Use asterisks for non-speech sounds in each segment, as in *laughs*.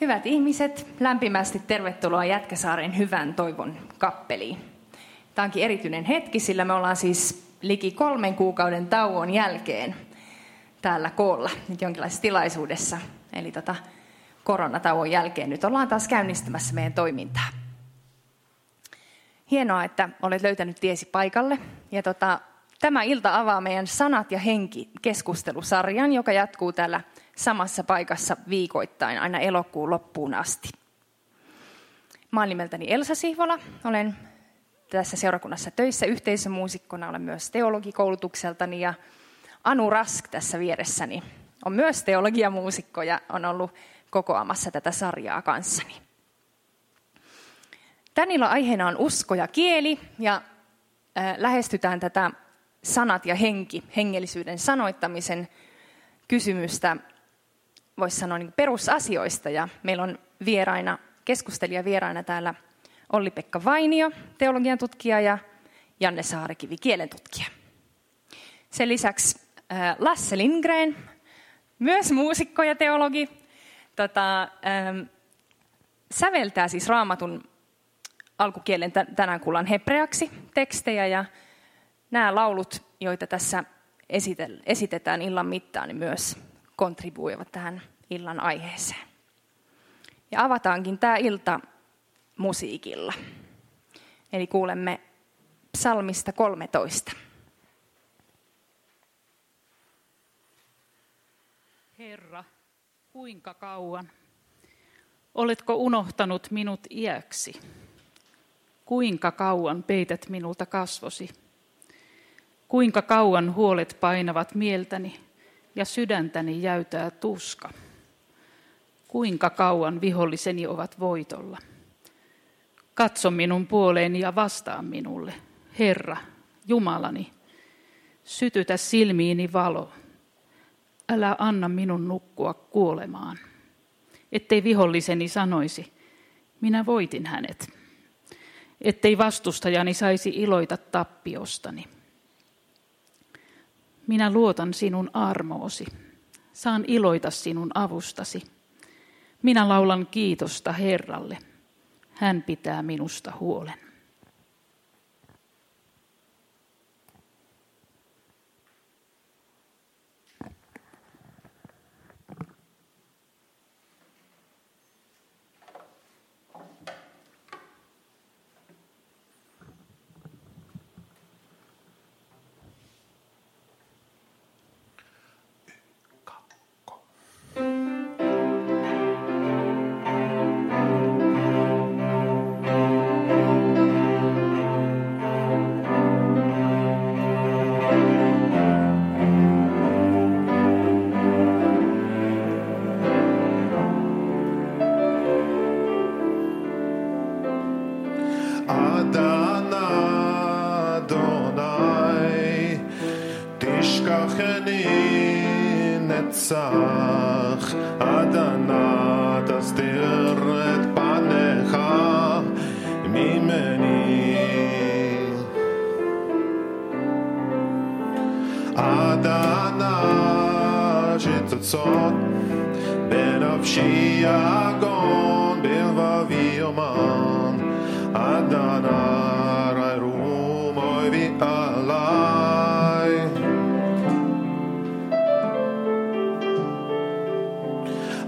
Hyvät ihmiset, lämpimästi tervetuloa Jätkäsaaren hyvän toivon kappeliin. Tämä onkin erityinen hetki, sillä me ollaan siis liki kolmen kuukauden tauon jälkeen täällä koolla nyt jonkinlaisessa tilaisuudessa. Eli tota, koronatauon jälkeen nyt ollaan taas käynnistämässä meidän toimintaa. Hienoa, että olet löytänyt tiesi paikalle. Ja tota, tämä ilta avaa meidän Sanat ja henki keskustelusarjan, joka jatkuu täällä samassa paikassa viikoittain aina elokuun loppuun asti. Mä olen nimeltäni Elsa Sihvola, olen tässä seurakunnassa töissä yhteisömuusikkona, olen myös teologikoulutukseltani ja Anu Rask tässä vieressäni on myös teologiamuusikko ja on ollut kokoamassa tätä sarjaa kanssani. Tänillä aiheena on usko ja kieli ja lähestytään tätä sanat ja henki, hengellisyyden sanoittamisen kysymystä voisi sanoa niin perusasioista. Ja meillä on vieraina, keskustelija vieraina täällä Olli-Pekka Vainio, teologian tutkija, ja Janne Saarekivi, kielentutkija. Sen lisäksi äh, Lasse Lindgren, myös muusikko ja teologi, tota, ähm, säveltää siis raamatun alkukielen tänään kuullaan hebreaksi tekstejä ja nämä laulut, joita tässä esitetään illan mittaan, niin myös kontribuoivat tähän illan aiheeseen. Ja avataankin tämä ilta musiikilla. Eli kuulemme psalmista 13. Herra, kuinka kauan? Oletko unohtanut minut iäksi? Kuinka kauan peität minulta kasvosi? Kuinka kauan huolet painavat mieltäni ja sydäntäni jäytää tuska? Kuinka kauan viholliseni ovat voitolla? Katso minun puoleeni ja vastaa minulle, Herra, Jumalani. Sytytä silmiini valo. Älä anna minun nukkua kuolemaan, ettei viholliseni sanoisi, minä voitin hänet, ettei vastustajani saisi iloita tappiostani. Minä luotan sinun armoosi, saan iloita sinun avustasi. Minä laulan kiitosta Herralle, hän pitää minusta huolen. תפסח, אדנה תסתיר את פניך ממני. אדנה שצצות בנפשי יגון, בלבבי יומן, אדנה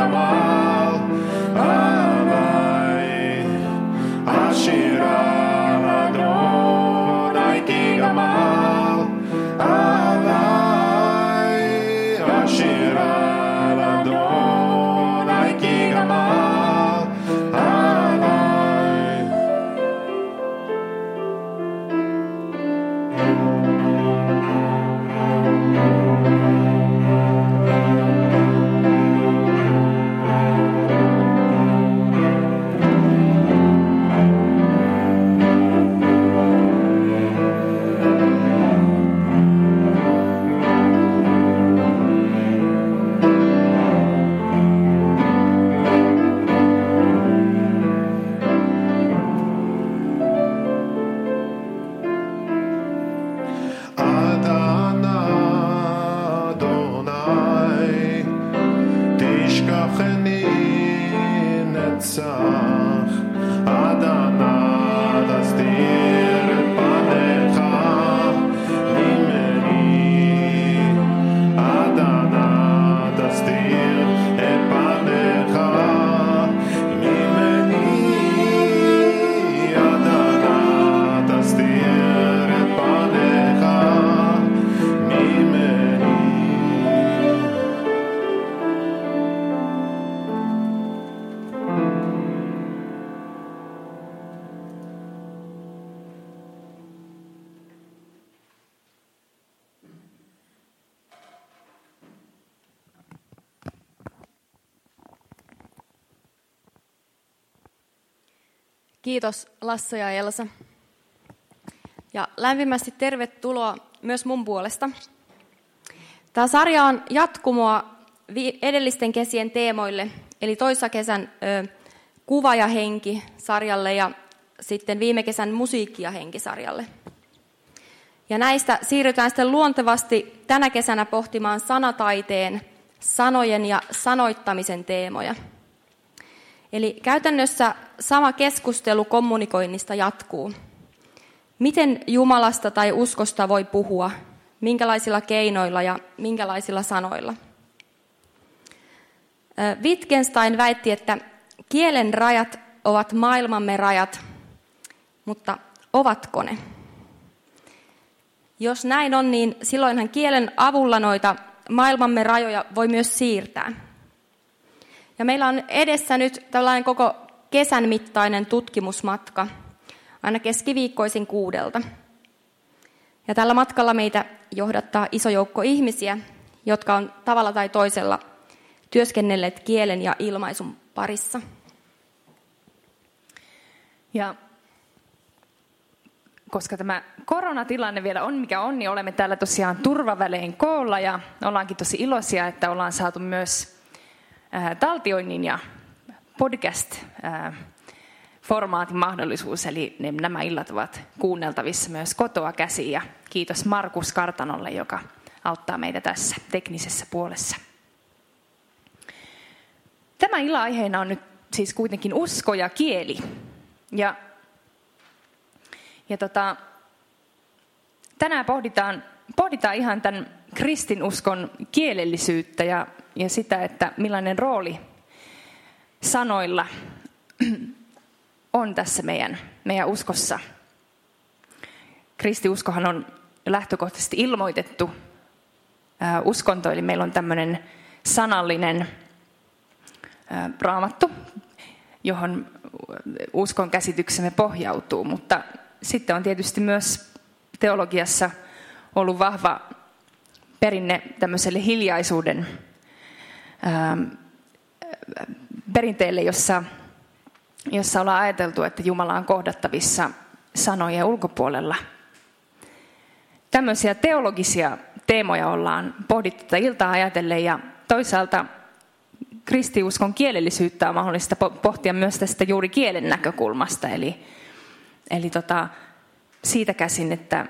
Come on. Kiitos Lasse ja Elsa. Ja lämpimästi tervetuloa myös mun puolesta. Tämä sarja on jatkumoa edellisten kesien teemoille, eli toissa kesän ö, kuva ja henki sarjalle ja sitten viime kesän musiikki ja henki sarjalle. Ja näistä siirrytään sitten luontevasti tänä kesänä pohtimaan sanataiteen, sanojen ja sanoittamisen teemoja – Eli käytännössä sama keskustelu kommunikoinnista jatkuu. Miten Jumalasta tai uskosta voi puhua? Minkälaisilla keinoilla ja minkälaisilla sanoilla? Wittgenstein väitti, että kielen rajat ovat maailmamme rajat, mutta ovatko ne? Jos näin on, niin silloinhan kielen avulla noita maailmamme rajoja voi myös siirtää. Ja meillä on edessä nyt tällainen koko kesän mittainen tutkimusmatka, aina keskiviikkoisin kuudelta. Ja tällä matkalla meitä johdattaa iso joukko ihmisiä, jotka on tavalla tai toisella työskennelleet kielen ja ilmaisun parissa. Ja koska tämä koronatilanne vielä on mikä on, niin olemme täällä tosiaan turvavälein koolla ja ollaankin tosi iloisia, että ollaan saatu myös taltioinnin ja podcast-formaatin mahdollisuus, eli nämä illat ovat kuunneltavissa myös kotoa käsiin. Ja kiitos Markus Kartanolle, joka auttaa meitä tässä teknisessä puolessa. Tämä illan aiheena on nyt siis kuitenkin usko ja kieli. Ja, ja tota, tänään pohditaan, pohditaan ihan tämän kristinuskon kielellisyyttä ja ja sitä, että millainen rooli sanoilla on tässä meidän, meidän uskossa. Kristiuskohan on lähtökohtaisesti ilmoitettu uskonto, eli meillä on tämmöinen sanallinen raamattu, johon uskon käsityksemme pohjautuu, mutta sitten on tietysti myös teologiassa ollut vahva perinne tämmöiselle hiljaisuuden perinteelle, jossa, jossa ollaan ajateltu, että Jumala on kohdattavissa sanojen ulkopuolella. Tämmöisiä teologisia teemoja ollaan pohdittu tätä iltaa ajatellen ja toisaalta kristiuskon kielellisyyttä on mahdollista pohtia myös tästä juuri kielen näkökulmasta. Eli, eli tota, siitä käsin, että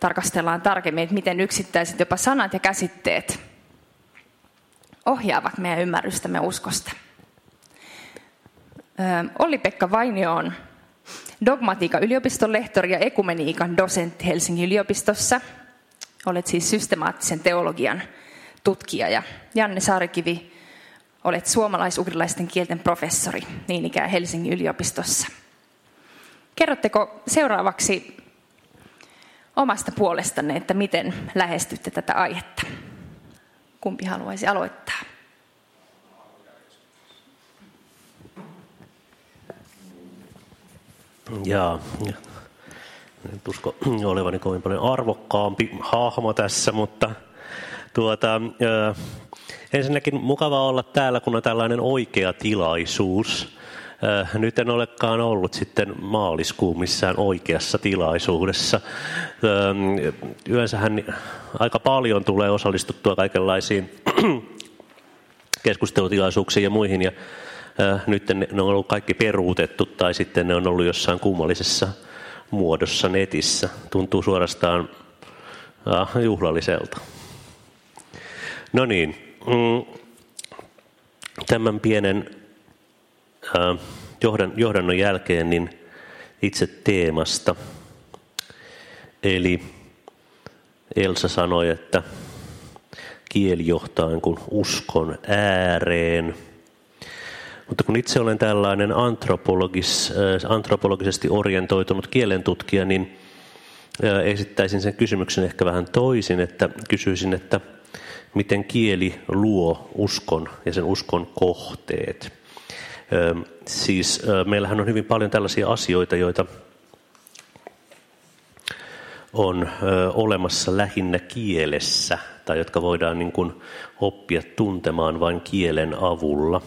tarkastellaan tarkemmin, että miten yksittäiset jopa sanat ja käsitteet ohjaavat meidän ymmärrystämme uskosta. Olli-Pekka Vainio on dogmatiikan yliopiston lehtori ja ekumeniikan dosentti Helsingin yliopistossa. Olet siis systemaattisen teologian tutkija ja Janne Saarikivi, olet suomalais-ugrilaisten kielten professori niin ikään Helsingin yliopistossa. Kerrotteko seuraavaksi omasta puolestanne, että miten lähestytte tätä aihetta? Kumpi haluaisi aloittaa? Jaa, en usko olevani kovin paljon arvokkaampi hahmo tässä, mutta tuota, ensinnäkin mukava olla täällä, kun on tällainen oikea tilaisuus. Äh, nyt en olekaan ollut sitten maaliskuun missään oikeassa tilaisuudessa. Äh, yleensähän aika paljon tulee osallistuttua kaikenlaisiin *clears throat* keskustelutilaisuuksiin ja muihin, ja nyt ne on ollut kaikki peruutettu tai sitten ne on ollut jossain kummallisessa muodossa netissä. Tuntuu suorastaan juhlalliselta. No niin, mm, tämän pienen johdannon jälkeen niin itse teemasta. Eli Elsa sanoi, että kieli johtaa kuin uskon ääreen. Mutta kun itse olen tällainen antropologis, antropologisesti orientoitunut kielentutkija, niin esittäisin sen kysymyksen ehkä vähän toisin, että kysyisin, että miten kieli luo uskon ja sen uskon kohteet. Siis meillähän on hyvin paljon tällaisia asioita, joita on olemassa lähinnä kielessä tai jotka voidaan niin kuin oppia tuntemaan vain kielen avulla.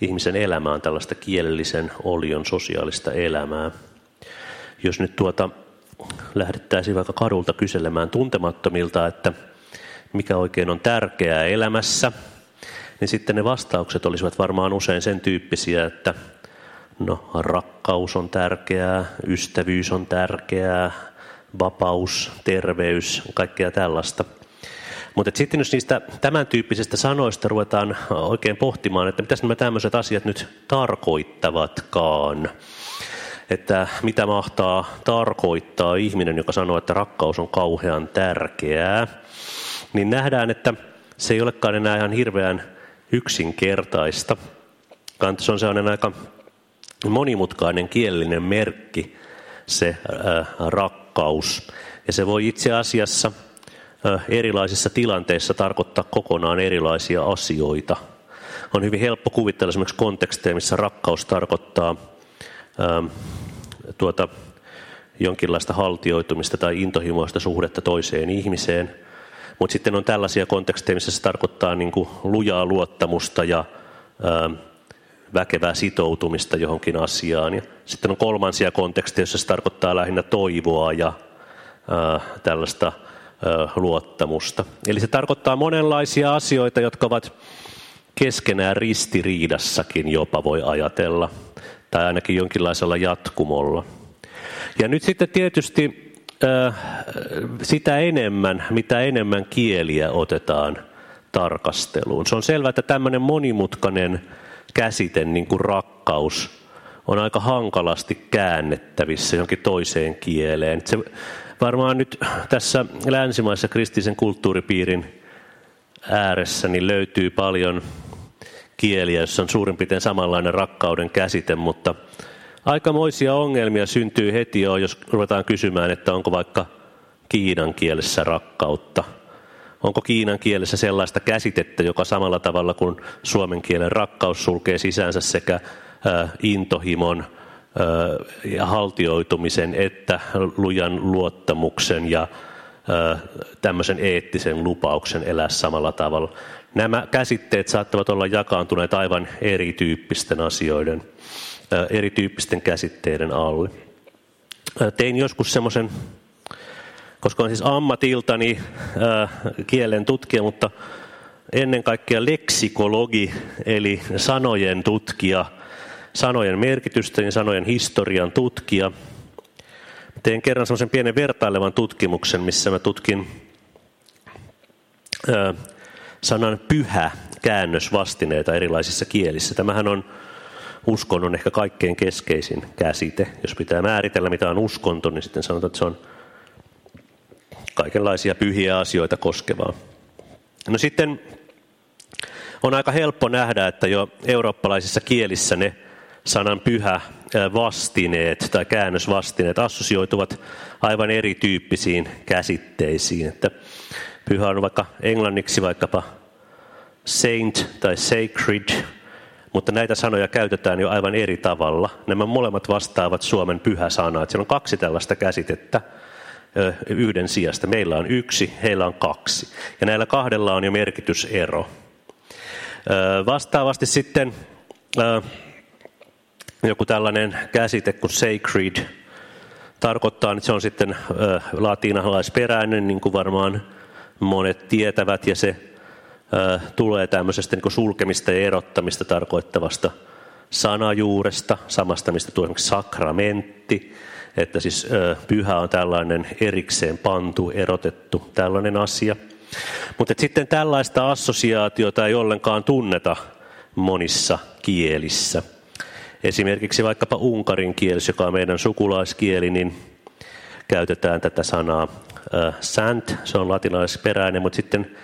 Ihmisen elämä on tällaista kielellisen olion sosiaalista elämää. Jos nyt tuota lähdettäisiin vaikka kadulta kyselemään tuntemattomilta, että mikä oikein on tärkeää elämässä, niin sitten ne vastaukset olisivat varmaan usein sen tyyppisiä, että no rakkaus on tärkeää, ystävyys on tärkeää, vapaus, terveys, kaikkea tällaista. Mutta sitten jos niistä tämän tyyppisistä sanoista ruvetaan oikein pohtimaan, että mitä nämä tämmöiset asiat nyt tarkoittavatkaan, että mitä mahtaa tarkoittaa ihminen, joka sanoo, että rakkaus on kauhean tärkeää, niin nähdään, että se ei olekaan enää ihan hirveän yksinkertaista. Se on sellainen aika monimutkainen kielellinen merkki, se rakkaus. Ja se voi itse asiassa erilaisissa tilanteissa tarkoittaa kokonaan erilaisia asioita. On hyvin helppo kuvitella esimerkiksi konteksteja, missä rakkaus tarkoittaa tuota, jonkinlaista haltioitumista tai intohimoista suhdetta toiseen ihmiseen. Mutta sitten on tällaisia konteksteja, missä se tarkoittaa niin kuin lujaa luottamusta ja ää, väkevää sitoutumista johonkin asiaan. Ja sitten on kolmansia konteksteja, joissa se tarkoittaa lähinnä toivoa ja tällaista luottamusta. Eli se tarkoittaa monenlaisia asioita, jotka ovat keskenään ristiriidassakin jopa voi ajatella, tai ainakin jonkinlaisella jatkumolla. Ja nyt sitten tietysti sitä enemmän, mitä enemmän kieliä otetaan tarkasteluun. Se on selvää, että tämmöinen monimutkainen käsite, niin kuin rakkaus, on aika hankalasti käännettävissä jonkin toiseen kieleen. Se varmaan nyt tässä länsimaissa kristillisen kulttuuripiirin ääressä niin löytyy paljon kieliä, jossa on suurin piirtein samanlainen rakkauden käsite, mutta aikamoisia ongelmia syntyy heti jo, jos ruvetaan kysymään, että onko vaikka kiinan kielessä rakkautta. Onko kiinan kielessä sellaista käsitettä, joka samalla tavalla kuin suomen kielen rakkaus sulkee sisäänsä sekä intohimon ja haltioitumisen että lujan luottamuksen ja tämmöisen eettisen lupauksen elää samalla tavalla. Nämä käsitteet saattavat olla jakaantuneet aivan erityyppisten asioiden erityyppisten käsitteiden alle. Tein joskus semmoisen, koska olen siis ammatiltani kielen tutkija, mutta ennen kaikkea leksikologi, eli sanojen tutkija, sanojen merkitysten ja sanojen historian tutkija. Tein kerran semmoisen pienen vertailevan tutkimuksen, missä mä tutkin sanan pyhä käännösvastineita erilaisissa kielissä. Tämähän on uskonnon ehkä kaikkein keskeisin käsite. Jos pitää määritellä, mitä on uskonto, niin sitten sanotaan, että se on kaikenlaisia pyhiä asioita koskevaa. No sitten on aika helppo nähdä, että jo eurooppalaisissa kielissä ne sanan pyhä vastineet tai käännösvastineet assosioituvat aivan erityyppisiin käsitteisiin. Että pyhä on vaikka englanniksi vaikkapa saint tai sacred, mutta näitä sanoja käytetään jo aivan eri tavalla. Nämä molemmat vastaavat Suomen pyhä sanaa. Siellä on kaksi tällaista käsitettä yhden sijasta. Meillä on yksi, heillä on kaksi. Ja näillä kahdella on jo merkitysero. Vastaavasti sitten joku tällainen käsite kuin sacred tarkoittaa, että se on sitten latinalaisperäinen, niin kuin varmaan monet tietävät, ja se tulee tämmöisestä niin sulkemista ja erottamista tarkoittavasta sanajuuresta, samasta mistä tulee sakramentti, että siis pyhä on tällainen erikseen pantu, erotettu tällainen asia. Mutta sitten tällaista assosiaatiota ei ollenkaan tunneta monissa kielissä. Esimerkiksi vaikkapa unkarin kielessä, joka on meidän sukulaiskieli, niin käytetään tätä sanaa sant, se on latinalaisperäinen, mutta sitten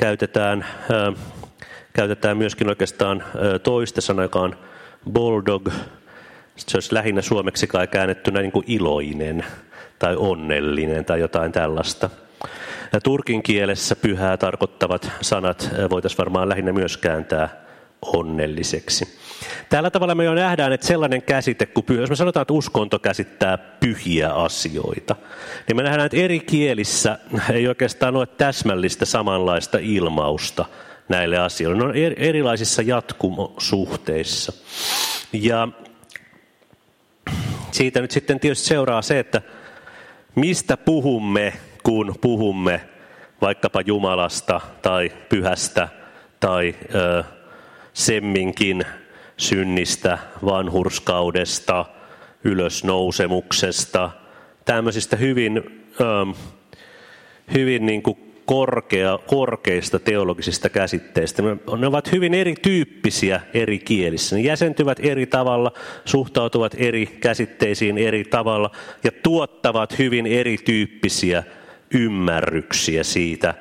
käytetään, käytetään myöskin oikeastaan toista on bulldog. Se olisi lähinnä suomeksi kai käännettynä niin kuin iloinen tai onnellinen tai jotain tällaista. Turkin kielessä pyhää tarkoittavat sanat voitaisiin varmaan lähinnä myös kääntää onnelliseksi. Tällä tavalla me jo nähdään, että sellainen käsite, kun pyhä, jos me sanotaan, että uskonto käsittää pyhiä asioita, niin me nähdään, että eri kielissä ei oikeastaan ole täsmällistä samanlaista ilmausta näille asioille. Ne on erilaisissa jatkumosuhteissa. Ja siitä nyt sitten tietysti seuraa se, että mistä puhumme, kun puhumme vaikkapa Jumalasta tai pyhästä tai ö, semminkin synnistä, vanhurskaudesta, ylösnousemuksesta, tämmöisistä hyvin, ö, hyvin niin kuin korkea, korkeista teologisista käsitteistä. Ne ovat hyvin erityyppisiä eri kielissä. Ne jäsentyvät eri tavalla, suhtautuvat eri käsitteisiin eri tavalla ja tuottavat hyvin erityyppisiä ymmärryksiä siitä,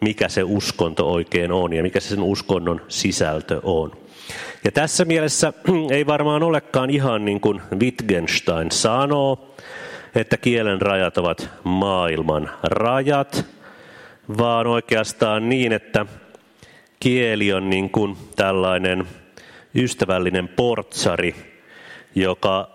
mikä se uskonto oikein on ja mikä se sen uskonnon sisältö on. Ja tässä mielessä *clears throat* ei varmaan olekaan ihan niin kuin Wittgenstein sanoo, että kielen rajat ovat maailman rajat, vaan oikeastaan niin, että kieli on niin kuin tällainen ystävällinen portsari, joka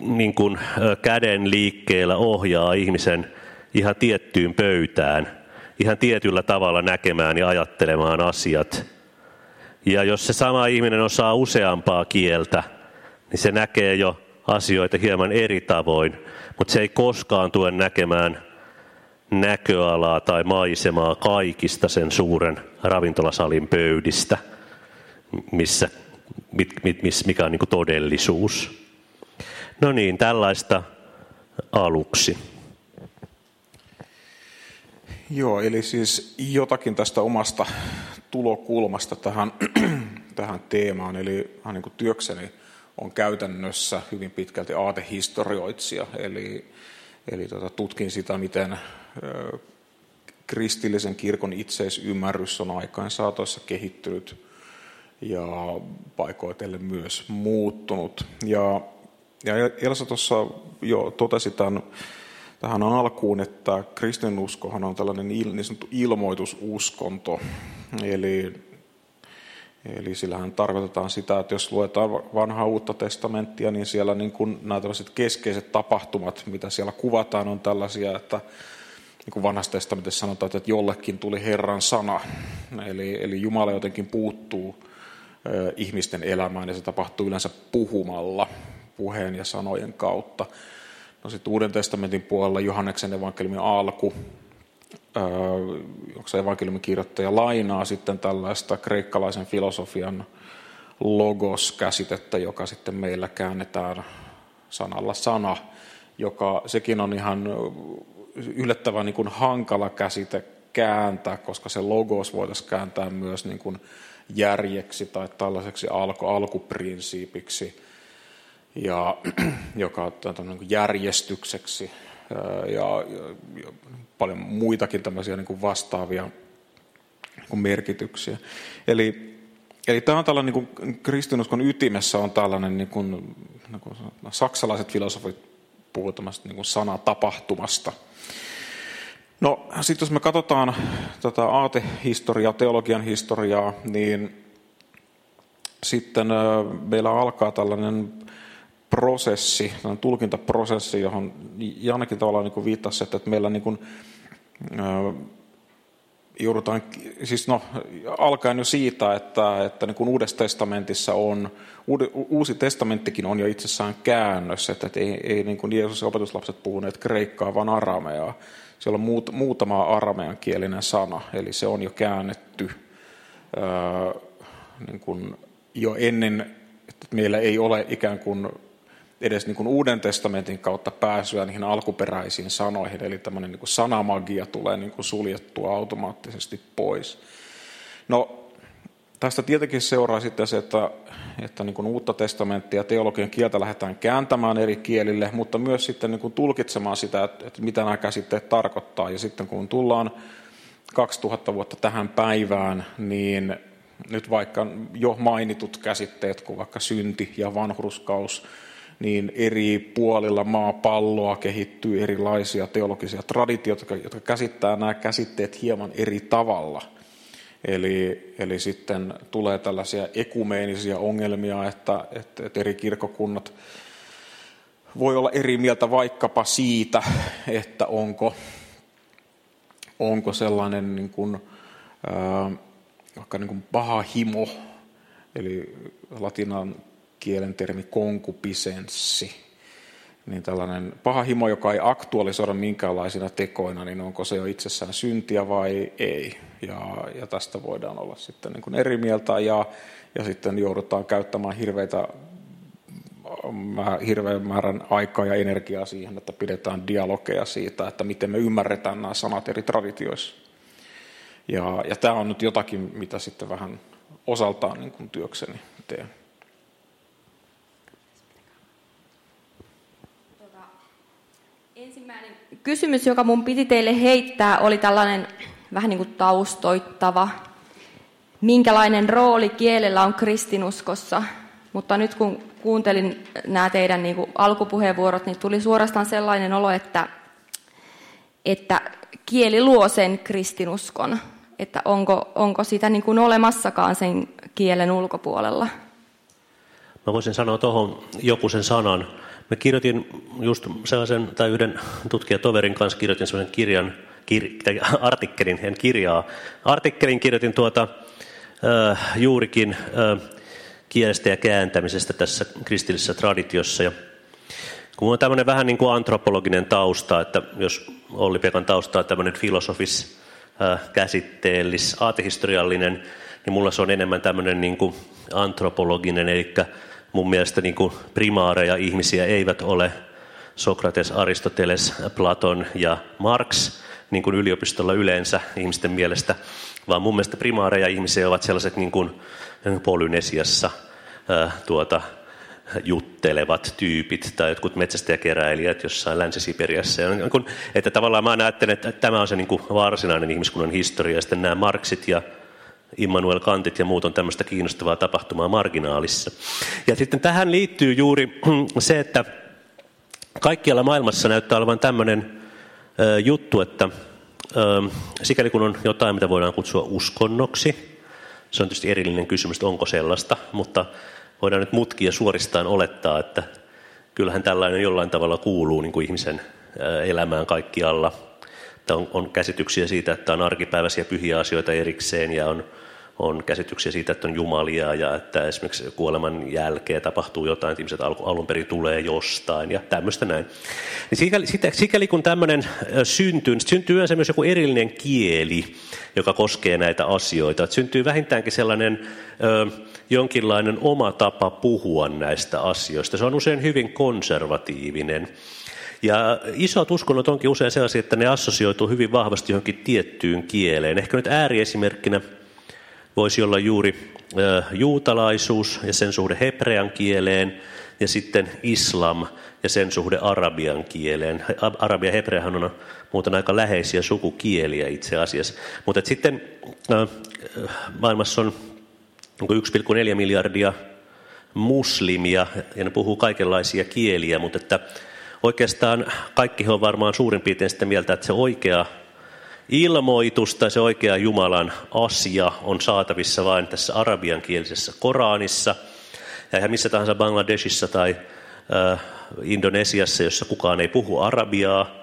niin kuin käden liikkeellä ohjaa ihmisen ihan tiettyyn pöytään, ihan tietyllä tavalla näkemään ja ajattelemaan asiat. Ja jos se sama ihminen osaa useampaa kieltä, niin se näkee jo asioita hieman eri tavoin, mutta se ei koskaan tue näkemään näköalaa tai maisemaa kaikista sen suuren ravintolasalin pöydistä, missä, mikä on niin todellisuus. No niin, tällaista aluksi. Joo, eli siis jotakin tästä omasta tulokulmasta tähän, *clears throat* tähän teemaan. Eli niin kuin työkseni on käytännössä hyvin pitkälti aatehistorioitsija, eli, eli tota, tutkin sitä, miten ö, kristillisen kirkon itseisymmärrys on aikaan saatoissa kehittynyt ja paikoitellen myös muuttunut. Ja, ja Elsa tuossa jo totesi tämän tähän alkuun, että kristinuskohan on tällainen niin sanottu ilmoitususkonto. Eli, eli sillähän tarkoitetaan sitä, että jos luetaan vanhaa uutta testamenttia, niin siellä niin kuin nämä keskeiset tapahtumat, mitä siellä kuvataan, on tällaisia, että niin kuin vanhassa testamentissa sanotaan, että jollekin tuli Herran sana. Eli, eli Jumala jotenkin puuttuu ihmisten elämään ja se tapahtuu yleensä puhumalla, puheen ja sanojen kautta. No sitten Uuden testamentin puolella Johanneksen evankeliumin alku, onko se evankeliumin kirjoittaja lainaa sitten tällaista kreikkalaisen filosofian logos-käsitettä, joka sitten meillä käännetään sanalla sana, joka sekin on ihan yllättävän niin kuin hankala käsite kääntää, koska se logos voitaisiin kääntää myös niin kuin järjeksi tai tällaiseksi alku, alkuprinsiipiksi ja, *clears throat* joka on niin järjestykseksi ja, ja, ja paljon muitakin tämmöisiä niin kuin vastaavia niin kuin merkityksiä. Eli, eli tämä on tällainen niin kuin kristinuskon ytimessä on tällainen, niin kuin, niin kuin saksalaiset filosofit puhuvat tämmöistä niin sanatapahtumasta. No sitten jos me katsotaan tätä aatehistoriaa, teologian historiaa, niin sitten meillä alkaa tällainen prosessi, tulkintaprosessi, johon Jannekin tavallaan niin viittasi, että meillä niin kuin, joudutaan, siis no, alkaen jo siitä, että, että niin kuin Uudessa testamentissa on, Uusi testamenttikin on jo itsessään käännös, että, että ei, ei niin kuin Jeesus ja opetuslapset puhuneet kreikkaa, vaan arameaa. Siellä on muut, muutama aramean kielinen sana, eli se on jo käännetty ää, äh, niin kuin jo ennen, että meillä ei ole ikään kuin edes niin kuin Uuden testamentin kautta pääsyä niihin alkuperäisiin sanoihin, eli tämmöinen niin kuin sanamagia tulee niin kuin suljettua automaattisesti pois. No, tästä tietenkin seuraa sitten se, että, että niin kuin uutta testamenttia teologian kieltä lähdetään kääntämään eri kielille, mutta myös sitten niin kuin tulkitsemaan sitä, että, että mitä nämä käsitteet tarkoittaa. Ja sitten kun tullaan 2000 vuotta tähän päivään, niin nyt vaikka jo mainitut käsitteet, kuin vaikka synti ja vanhurskaus, niin eri puolilla maapalloa kehittyy erilaisia teologisia traditioita, jotka käsittää nämä käsitteet hieman eri tavalla. Eli, eli sitten tulee tällaisia ekumeenisia ongelmia, että, että, että eri kirkokunnat voi olla eri mieltä vaikkapa siitä, että onko, onko sellainen niin kuin, ää, vaikka niin kuin paha himo, eli latinan kielen termi konkupisenssi, niin tällainen paha himo, joka ei aktualisoida minkäänlaisina tekoina, niin onko se jo itsessään syntiä vai ei. Ja, ja tästä voidaan olla sitten niin kuin eri mieltä ja, ja sitten joudutaan käyttämään hirveitä hirveän määrän aikaa ja energiaa siihen, että pidetään dialogeja siitä, että miten me ymmärretään nämä sanat eri traditioissa. Ja, ja tämä on nyt jotakin, mitä sitten vähän osaltaan niin kuin työkseni teen. Kysymys, joka mun piti teille heittää, oli tällainen vähän niin kuin taustoittava. Minkälainen rooli kielellä on kristinuskossa? Mutta nyt kun kuuntelin nämä teidän niin kuin alkupuheenvuorot, niin tuli suorastaan sellainen olo, että, että kieli luo sen kristinuskon. Että onko, onko sitä niin kuin olemassakaan sen kielen ulkopuolella? Mä voisin sanoa tuohon joku sen sanan. Mä kirjoitin just sellaisen, tai yhden tutkijatoverin kanssa kirjoitin sellaisen kirjan, kir, tai artikkelin, en kirjaa. Artikkelin kirjoitin tuota, äh, juurikin äh, kielestä ja kääntämisestä tässä kristillisessä traditiossa. Ja kun on tämmöinen vähän niin kuin antropologinen tausta, että jos Olli Pekan tausta on tämmöinen filosofis, äh, käsitteellis, aatehistoriallinen, niin mulla se on enemmän tämmöinen niin kuin antropologinen, eli mun mielestä niin kuin primaareja ihmisiä eivät ole Sokrates, Aristoteles, Platon ja Marx, niin kuin yliopistolla yleensä ihmisten mielestä, vaan mun mielestä primaareja ihmisiä ovat sellaiset niin kuin Polynesiassa tuota, juttelevat tyypit tai jotkut metsästäjäkeräilijät jossain Länsi-Siperiassa. Että tavallaan mä ajattelen, että tämä on se niin kuin varsinainen ihmiskunnan historia, ja sitten nämä Marksit ja Immanuel Kantit ja muut on tämmöistä kiinnostavaa tapahtumaa marginaalissa. Ja sitten tähän liittyy juuri *clears throat* se, että kaikkialla maailmassa näyttää olevan tämmöinen juttu, että sikäli kun on jotain, mitä voidaan kutsua uskonnoksi, se on tietysti erillinen kysymys, että onko sellaista, mutta voidaan nyt mutkia suoristaan olettaa, että kyllähän tällainen jollain tavalla kuuluu niin kuin ihmisen elämään kaikkialla. On, on käsityksiä siitä, että on arkipäiväisiä pyhiä asioita erikseen ja on on käsityksiä siitä, että on jumalia ja että esimerkiksi kuoleman jälkeen tapahtuu jotain, että ihmiset alun perin tulee jostain ja tämmöistä näin. Niin sikäli, sikäli kun tämmöinen syntyy, niin syntyy yleensä myös joku erillinen kieli, joka koskee näitä asioita. Että syntyy vähintäänkin sellainen ö, jonkinlainen oma tapa puhua näistä asioista. Se on usein hyvin konservatiivinen. Ja isot uskonnot onkin usein sellaisia, että ne assosioituu hyvin vahvasti johonkin tiettyyn kieleen. Ehkä nyt ääriesimerkkinä voisi olla juuri juutalaisuus ja sen suhde hebrean kieleen ja sitten islam ja sen suhde arabian kieleen. Arabia ja hebreahan on muuten aika läheisiä sukukieliä itse asiassa. Mutta sitten maailmassa on 1,4 miljardia muslimia ja ne puhuu kaikenlaisia kieliä, mutta että oikeastaan kaikki on varmaan suurin piirtein sitä mieltä, että se oikea ilmoitus tai se oikea Jumalan asia on saatavissa vain tässä arabiankielisessä Koranissa. Ja ihan missä tahansa Bangladesissa tai äh, Indonesiassa, jossa kukaan ei puhu arabiaa,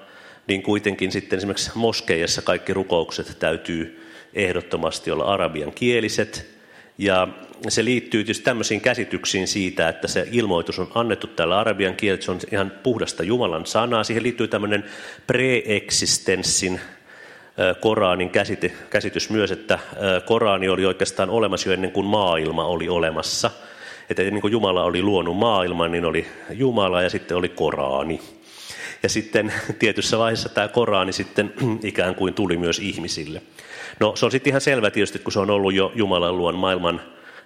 niin kuitenkin sitten esimerkiksi moskeijassa kaikki rukoukset täytyy ehdottomasti olla arabian kieliset. Ja se liittyy tietysti tämmöisiin käsityksiin siitä, että se ilmoitus on annettu tällä arabian kielellä, se on ihan puhdasta Jumalan sanaa. Siihen liittyy tämmöinen preeksistenssin Koranin käsite, käsitys myös, että Korani oli oikeastaan olemassa jo ennen kuin maailma oli olemassa. Että niin kuin Jumala oli luonut maailman, niin oli Jumala ja sitten oli Korani. Ja sitten *laughs* tietyssä vaiheessa tämä Korani sitten *clears throat* ikään kuin tuli myös ihmisille. No se on sitten ihan selvä tietysti, kun se on ollut jo Jumalan luon maailman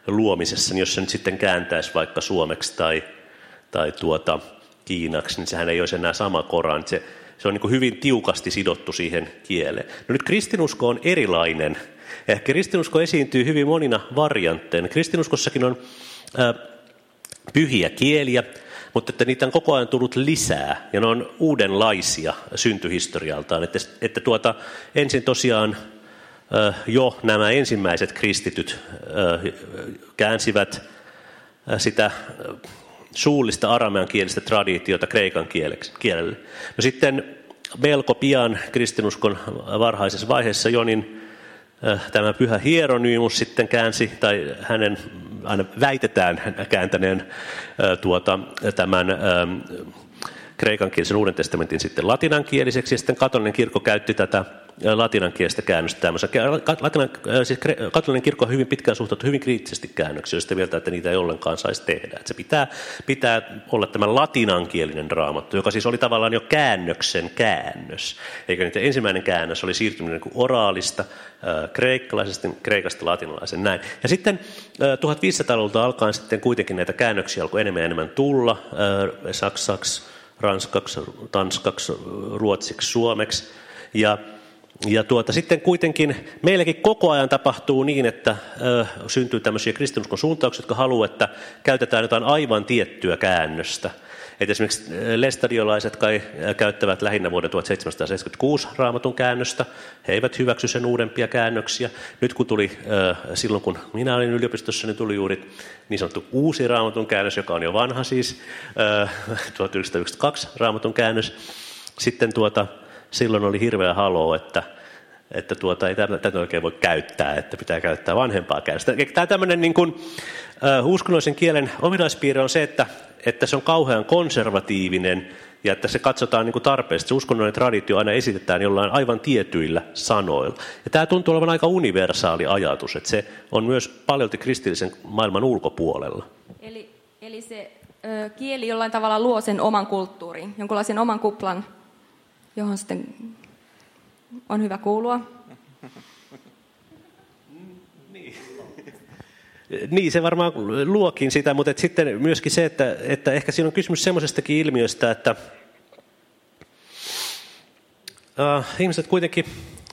luomisessa, niin jos se nyt sitten kääntäisi vaikka suomeksi tai, tai tuota, kiinaksi, niin sehän ei olisi enää sama Koran. Se, se on niin hyvin tiukasti sidottu siihen kieleen. No nyt kristinusko on erilainen. Ehkä kristinusko esiintyy hyvin monina variantteina. Kristinuskossakin on äh, pyhiä kieliä, mutta että niitä on koko ajan tullut lisää ja ne on uudenlaisia syntyhistorialtaan. Että, että tuota, ensin tosiaan jo nämä ensimmäiset kristityt käänsivät sitä suullista aramean kielistä traditiota kreikan kielelle. No sitten melko pian kristinuskon varhaisessa vaiheessa Jonin tämä pyhä Hieronymus sitten käänsi, tai hänen aina väitetään kääntäneen tuota, tämän kreikankielisen uuden testamentin sitten latinankieliseksi, ja sitten katolinen kirkko käytti tätä latinankielistä käännöstä tämmöisen. Latinan, siis katolinen kirkko on hyvin pitkään suhtautunut hyvin kriittisesti käännöksiä, sitä mieltä, että niitä ei ollenkaan saisi tehdä. Että se pitää, pitää olla tämä latinankielinen raamattu, joka siis oli tavallaan jo käännöksen käännös. Eikä niitä ensimmäinen käännös oli siirtyminen niin oraalista, kreikkalaisesta, kreikasta latinalaisen näin. Ja sitten 1500-luvulta alkaen sitten kuitenkin näitä käännöksiä alkoi enemmän ja enemmän tulla, saksaksi, ranskaksi, tanskaksi, ruotsiksi, suomeksi. Ja, ja tuota, sitten kuitenkin meilläkin koko ajan tapahtuu niin, että ö, syntyy tämmöisiä kristinuskon suuntauksia, jotka haluavat, että käytetään jotain aivan tiettyä käännöstä. Et esimerkiksi lestadiolaiset kai käyttävät lähinnä vuoden 1776 raamatun käännöstä. He eivät hyväksy sen uudempia käännöksiä. Nyt kun tuli, silloin kun minä olin yliopistossa, niin tuli juuri niin sanottu uusi raamatun käännös, joka on jo vanha siis, *laughs* 1992 raamatun käännös. Sitten tuota, silloin oli hirveä haloo, että että tuota, ei tätä oikein voi käyttää, että pitää käyttää vanhempaa käännöstä. Tämä tämmöinen niin kuin, uh, uskonnollisen kielen ominaispiirre on se, että, että se on kauhean konservatiivinen ja että se katsotaan niin tarpeesta. Se uskonnollinen traditio aina esitetään jollain aivan tietyillä sanoilla. Ja tämä tuntuu olevan aika universaali ajatus, että se on myös paljolti kristillisen maailman ulkopuolella. Eli, eli se ö, kieli jollain tavalla luo sen oman kulttuurin, jonkunlaisen oman kuplan, johon sitten on hyvä kuulua. Niin, se varmaan luokin sitä, mutta sitten myöskin se, että, että ehkä siinä on kysymys semmoisestakin ilmiöstä, että äh, ihmiset kuitenkin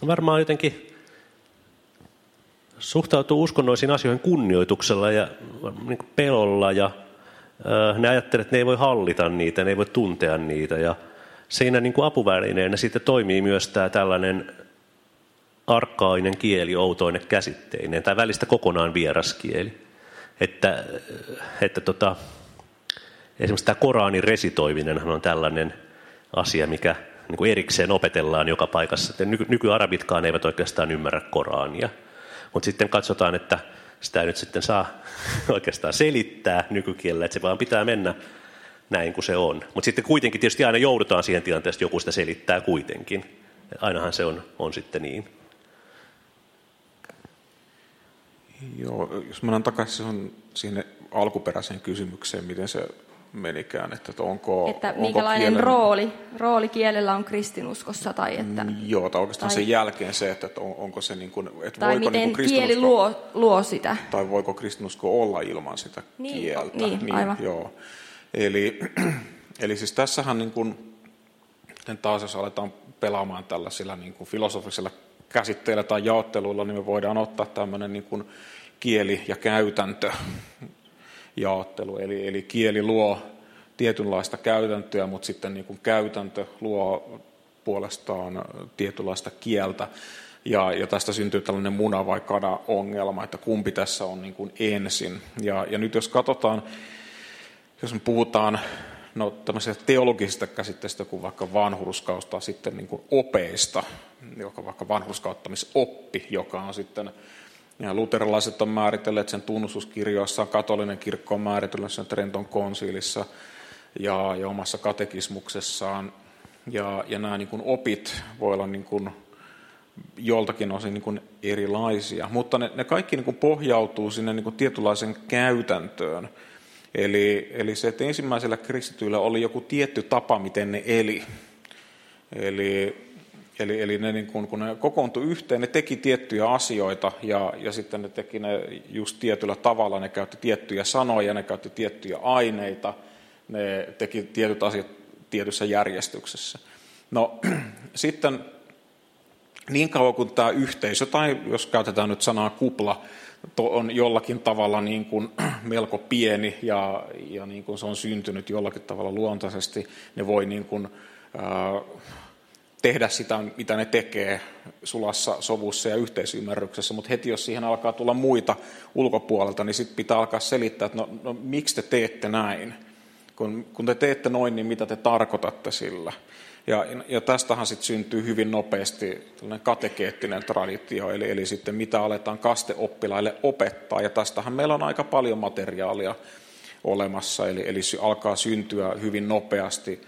varmaan jotenkin suhtautuu uskonnollisiin asioihin kunnioituksella ja niin pelolla ja äh, ne ajattelevat, että ne ei voi hallita niitä, ne ei voi tuntea niitä ja siinä niin kuin apuvälineenä sitten toimii myös tämä tällainen arkkainen kieli outoinen käsitteineen tai välistä kokonaan vieraskieli. Että, että tota, esimerkiksi tämä Koranin resitoiminen on tällainen asia, mikä niin kuin erikseen opetellaan joka paikassa. Että nyky, nykyarabitkaan eivät oikeastaan ymmärrä Korania. Mutta sitten katsotaan, että sitä ei nyt sitten saa *laughs* oikeastaan selittää nykykielellä, että se vaan pitää mennä näin kuin se on. Mutta sitten kuitenkin tietysti aina joudutaan siihen tilanteeseen, että joku sitä selittää kuitenkin. Ainahan se on, on sitten niin. Joo, jos mennään takaisin siihen alkuperäiseen kysymykseen, miten se menikään, että onko Että minkälainen onko kielen... rooli, rooli kielellä on kristinuskossa tai että... Mm, joo, tai oikeastaan tai... sen jälkeen se, että on, onko se niin kuin, että tai voiko miten niin kuin kieli luo, luo sitä. Tai voiko kristinusko olla ilman sitä niin, kieltä. Niin, niin, aivan. Joo. Eli, *clears throat* eli siis tässähän niin kuin, taas jos aletaan pelaamaan tällaisilla niin kuin filosofisilla käsitteillä tai jaotteluilla, niin me voidaan ottaa tämmöinen niin kuin kieli- ja käytäntö *laughs* jaottelu. Eli, eli kieli luo tietynlaista käytäntöä, mutta sitten niin kuin käytäntö luo puolestaan tietynlaista kieltä. Ja, ja tästä syntyy tällainen muna- vai kada-ongelma, että kumpi tässä on niin kuin ensin. Ja, ja nyt jos katsotaan, jos me puhutaan no, teologisista käsitteistä kuin vaikka vanhurskausta, sitten niin kuin opeista, joka vaikka vanhurskauttamisoppi, joka on sitten ja luterilaiset on määritelleet sen tunnustuskirjoissaan, katolinen kirkko on määritellyt sen Trenton konsiilissa ja, ja omassa katekismuksessaan. Ja, ja nämä niin kuin opit voi olla niin kuin joltakin osin niin kuin erilaisia, mutta ne, ne kaikki niin kuin pohjautuu sinne niin kuin tietynlaisen käytäntöön. Eli, eli se, että ensimmäisellä kristityillä oli joku tietty tapa, miten ne eli. Eli, eli, eli ne, niin kun, kun ne kokoontui yhteen, ne teki tiettyjä asioita ja, ja sitten ne teki ne just tietyllä tavalla. Ne käytti tiettyjä sanoja, ne käytti tiettyjä aineita, ne teki tietyt asiat tietyssä järjestyksessä. No *clears throat* sitten niin kauan kuin tämä yhteisö, tai jos käytetään nyt sanaa kupla, on jollakin tavalla niin kuin *clears throat* melko pieni ja, ja niin kuin se on syntynyt jollakin tavalla luontaisesti, ne voi niin kuin, ää, tehdä sitä, mitä ne tekee sulassa sovussa ja yhteisymmärryksessä, mutta heti jos siihen alkaa tulla muita ulkopuolelta, niin sitten pitää alkaa selittää, että no, no miksi te teette näin? Kun, kun te teette noin, niin mitä te tarkoitatte sillä? Ja, ja tästähän sitten syntyy hyvin nopeasti tällainen katekeettinen traditio, eli, eli sitten mitä aletaan kasteoppilaille opettaa. Ja tästähän meillä on aika paljon materiaalia olemassa, eli, eli alkaa syntyä hyvin nopeasti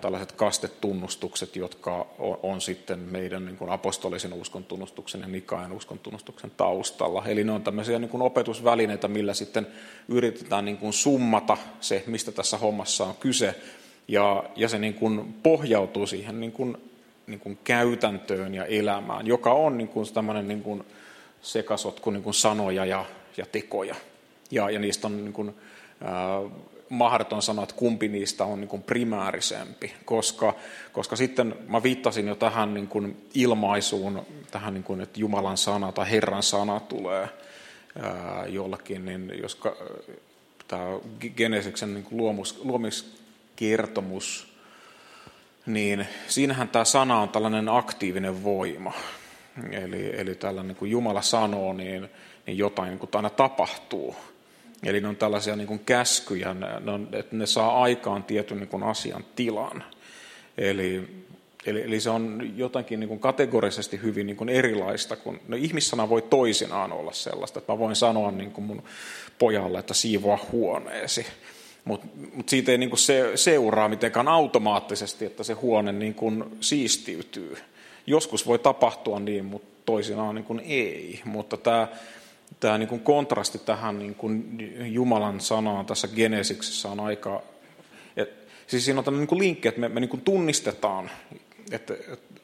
tällaiset kastetunnustukset, jotka on, on sitten meidän niin kuin apostolisen uskon tunnustuksen ja Nikaen uskon tunnustuksen taustalla. Eli ne on tämmöisiä niin kuin opetusvälineitä, millä sitten yritetään niin kuin summata se, mistä tässä hommassa on kyse, ja, ja se niin kuin pohjautuu siihen niin kuin, niin kuin käytäntöön ja elämään, joka on niin kuin tämmöinen niin kuin sekasotku niin kuin sanoja ja, ja tekoja. Ja, ja niistä on niin kuin, ää, mahdoton sanoa, että kumpi niistä on niin kuin primäärisempi, koska, koska sitten mä viittasin jo tähän niin kuin ilmaisuun, tähän niin kuin, että Jumalan sana tai Herran sana tulee ää, jollakin, niin jos tämä Genesiksen niin luomus, luomis, kertomus, niin siinähän tämä sana on tällainen aktiivinen voima. Eli, eli tällainen, kun Jumala sanoo, niin, niin jotain niin aina tapahtuu. Eli ne on tällaisia niin käskyjä, ne on, että ne saa aikaan tietyn niin asian tilan. Eli, eli, eli se on jotenkin niin kategorisesti hyvin niin erilaista, kun no ihmissana voi toisinaan olla sellaista, että mä voin sanoa niin mun pojalle, että siivoa huoneesi. Mutta mut siitä ei niinku se, seuraa mitenkään automaattisesti, että se huone niinku siistiytyy. Joskus voi tapahtua niin, mutta toisinaan niinku ei. Mutta tämä tämä niin kontrasti tähän niin kuin Jumalan sanaan tässä Genesiksessä on aika... Et, siis siinä on tämmöinen niin linkki, että me, me niin kuin tunnistetaan että, että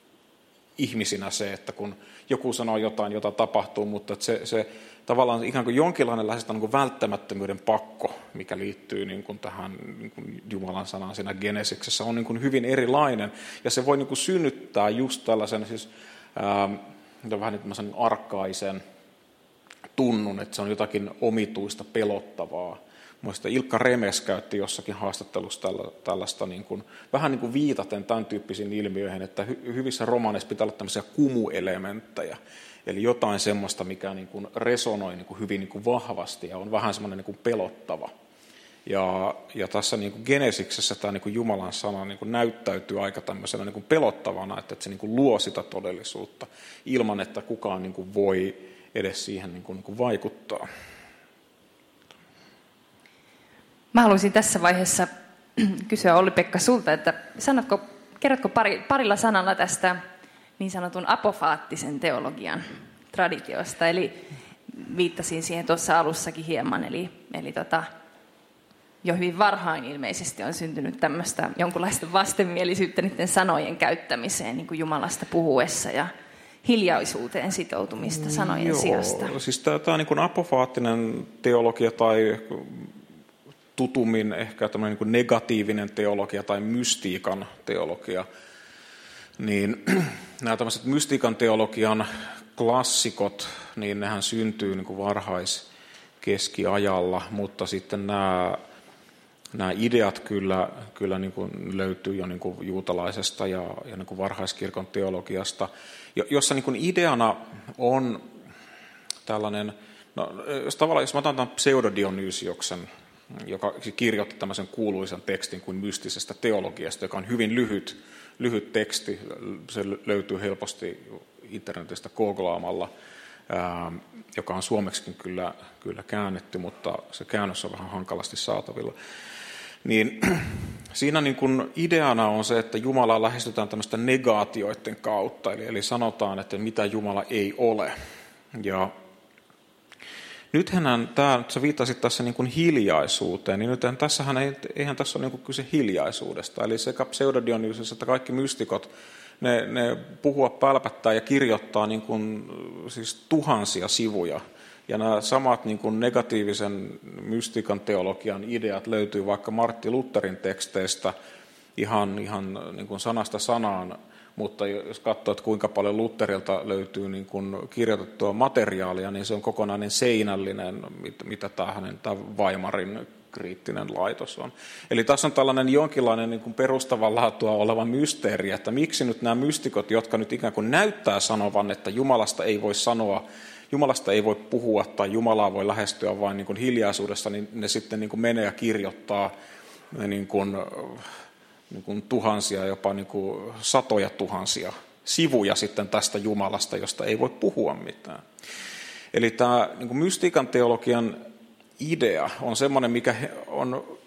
ihmisinä se, että kun joku sanoo jotain, jota tapahtuu, mutta että se, se tavallaan ikään kuin jonkinlainen lähes niin kuin välttämättömyyden pakko, mikä liittyy niin kuin tähän niin kuin Jumalan sanaan siinä Genesiksessä, on niin kuin hyvin erilainen. Ja se voi niin kuin synnyttää just tällaisen siis, ää, vähän niin arkkaisen tunnun, että se on jotakin omituista, pelottavaa. Muista Ilkka Remes käytti jossakin haastattelussa tällä, tällaista niin kuin, vähän niin kuin viitaten tämän tyyppisiin ilmiöihin, että hy, hyvissä romaaneissa pitää olla tämmöisiä kumuelementtejä. Eli jotain semmoista, mikä niin kuin resonoi niin kuin hyvin niin kuin vahvasti ja on vähän semmoinen niin kuin pelottava. Ja, ja tässä niin kuin Genesiksessä tämä niin kuin Jumalan sana niin kuin näyttäytyy aika tämmöisenä niin kuin pelottavana, että, että se niin kuin luo sitä todellisuutta ilman, että kukaan niin kuin voi edes siihen niin kuin, niin kuin vaikuttaa. Mä haluaisin tässä vaiheessa kysyä Olli-Pekka sulta, että sanotko, kerrotko pari, parilla sanalla tästä niin sanotun apofaattisen teologian traditiosta, eli viittasin siihen tuossa alussakin hieman, eli, eli tota, jo hyvin varhain ilmeisesti on syntynyt tämmöistä jonkunlaista vastenmielisyyttä niiden sanojen käyttämiseen niin kuin Jumalasta puhuessa ja hiljaisuuteen sitoutumista sanojen Joo, sijasta. Siis tämä, tämä niin kuin apofaattinen teologia tai tutummin ehkä tämmöinen niin negatiivinen teologia tai mystiikan teologia – niin *clears throat* nämä tämmöiset mystiikan teologian klassikot, niin nehän syntyy niin kuin varhaiskeskiajalla, mutta sitten nämä, nämä ideat kyllä, kyllä niin kuin löytyy jo niin kuin juutalaisesta ja, ja niin kuin varhaiskirkon teologiasta, jossa niin kuin ideana on tällainen, no, jos tavallaan jos mä otan tämän pseudodionysioksen, joka kirjoitti tämmöisen kuuluisan tekstin kuin mystisestä teologiasta, joka on hyvin lyhyt, lyhyt teksti, se löytyy helposti internetistä googlaamalla, joka on suomeksikin kyllä, kyllä käännetty, mutta se käännös on vähän hankalasti saatavilla. Niin *clears throat* siinä niin kuin ideana on se, että Jumalaa lähestytään tämmöistä negaatioiden kautta, eli, eli sanotaan, että mitä Jumala ei ole. Ja nythän tämä, sä viittasit tässä niin kuin hiljaisuuteen, niin nythän tässähän ei, eihän tässä ole niin kuin kyse hiljaisuudesta. Eli sekä pseudodionysus että kaikki mystikot, ne, ne puhua pälpättää ja kirjoittaa niin kuin, siis tuhansia sivuja. Ja nämä samat niin kuin negatiivisen mystikan teologian ideat löytyy vaikka Martti Lutherin teksteistä ihan, ihan niin kuin sanasta sanaan mutta jos katsoo, että kuinka paljon Lutherilta löytyy niin kuin kirjoitettua materiaalia, niin se on kokonainen seinällinen, mitä tämä hänen Weimarin kriittinen laitos on. Eli tässä on tällainen jonkinlainen niin kuin perustavanlaatua oleva mysteeri, että miksi nyt nämä mystikot, jotka nyt ikään kuin näyttää sanovan, että Jumalasta ei voi sanoa, Jumalasta ei voi puhua tai Jumalaa voi lähestyä vain niin kuin hiljaisuudessa, niin ne sitten niin kuin menee ja kirjoittaa niin kuin niin kuin tuhansia, jopa niin kuin satoja tuhansia sivuja sitten tästä Jumalasta, josta ei voi puhua mitään. Eli tämä niin kuin mystiikan teologian idea on semmoinen, mikä on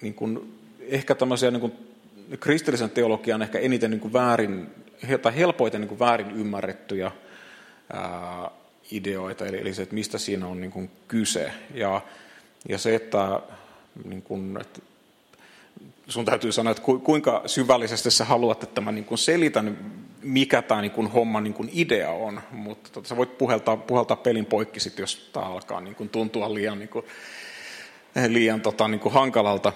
niin kuin, ehkä tämmöisiä niin kuin, kristillisen teologian ehkä eniten niin kuin väärin, tai helpoiten niin kuin väärin ymmärrettyjä ää, ideoita, eli, eli se, että mistä siinä on niin kuin kyse. Ja, ja se, että, niin kuin, että sun täytyy sanoa, että kuinka syvällisesti sä haluat, että mä niin kuin selitän, mikä tämä niin kuin homman niin kuin idea on. Mutta tota, sä voit puheltaa, puheltaa pelin poikki, sit, jos tämä alkaa niin kuin tuntua liian, niin kuin, liian tota, niin kuin hankalalta.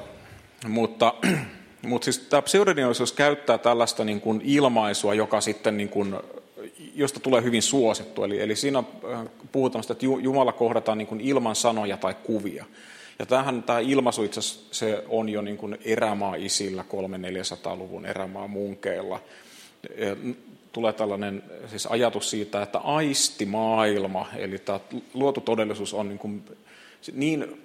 Mutta, *clears throat* mutta siis tämä pseudonioisuus käyttää tällaista niin kuin ilmaisua, joka sitten niin kuin, josta tulee hyvin suosittu. Eli, eli siinä äh, puhutaan, että Jumala kohdataan niin kuin ilman sanoja tai kuvia. Ja tämähän, tämä ilmaisu itse se on jo niin kuin erämaa-isillä 300-400-luvun erämaa-munkeilla. Tulee tällainen siis ajatus siitä, että aistimaailma, eli tämä luotu todellisuus on niin, kuin, niin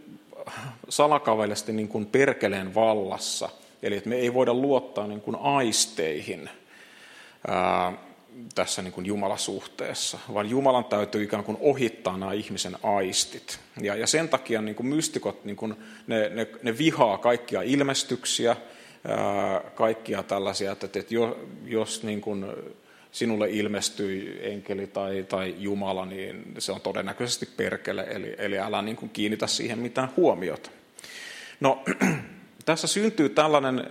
salakavalisesti niin kuin perkeleen vallassa, eli että me ei voida luottaa niin kuin aisteihin. Ää, tässä niin kuin Jumalasuhteessa, vaan Jumalan täytyy ikään kuin ohittaa nämä ihmisen aistit. Ja, ja sen takia niin kuin mystikot, niin kuin ne, ne, ne vihaa kaikkia ilmestyksiä, ää, kaikkia tällaisia, että, että jos niin kuin sinulle ilmestyi enkeli tai, tai Jumala, niin se on todennäköisesti perkele, eli, eli älä niin kuin kiinnitä siihen mitään huomiota. No, *clears throat* tässä syntyy tällainen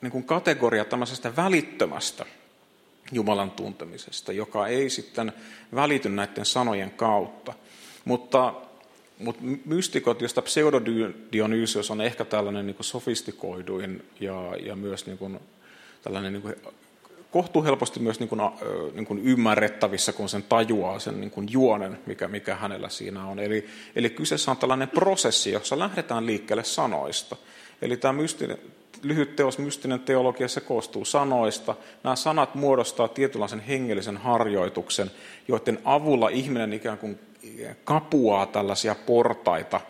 niin kuin kategoria tämmöisestä välittömästä Jumalan tuntemisesta, joka ei sitten välity näiden sanojen kautta. Mutta, mutta mystikot, josta pseudodionysios on ehkä tällainen niin sofistikoiduin ja, ja myös niin kuin, tällainen niin kuin, kohtuuhelposti myös niin kuin, niin kuin ymmärrettävissä, kun sen tajuaa sen niin kuin juonen, mikä, mikä hänellä siinä on. Eli, eli kyseessä on tällainen prosessi, jossa lähdetään liikkeelle sanoista. Eli tämä mystinen, lyhyt teos, mystinen teologia, se koostuu sanoista. Nämä sanat muodostaa tietynlaisen hengellisen harjoituksen, joiden avulla ihminen ikään kuin kapuaa tällaisia portaita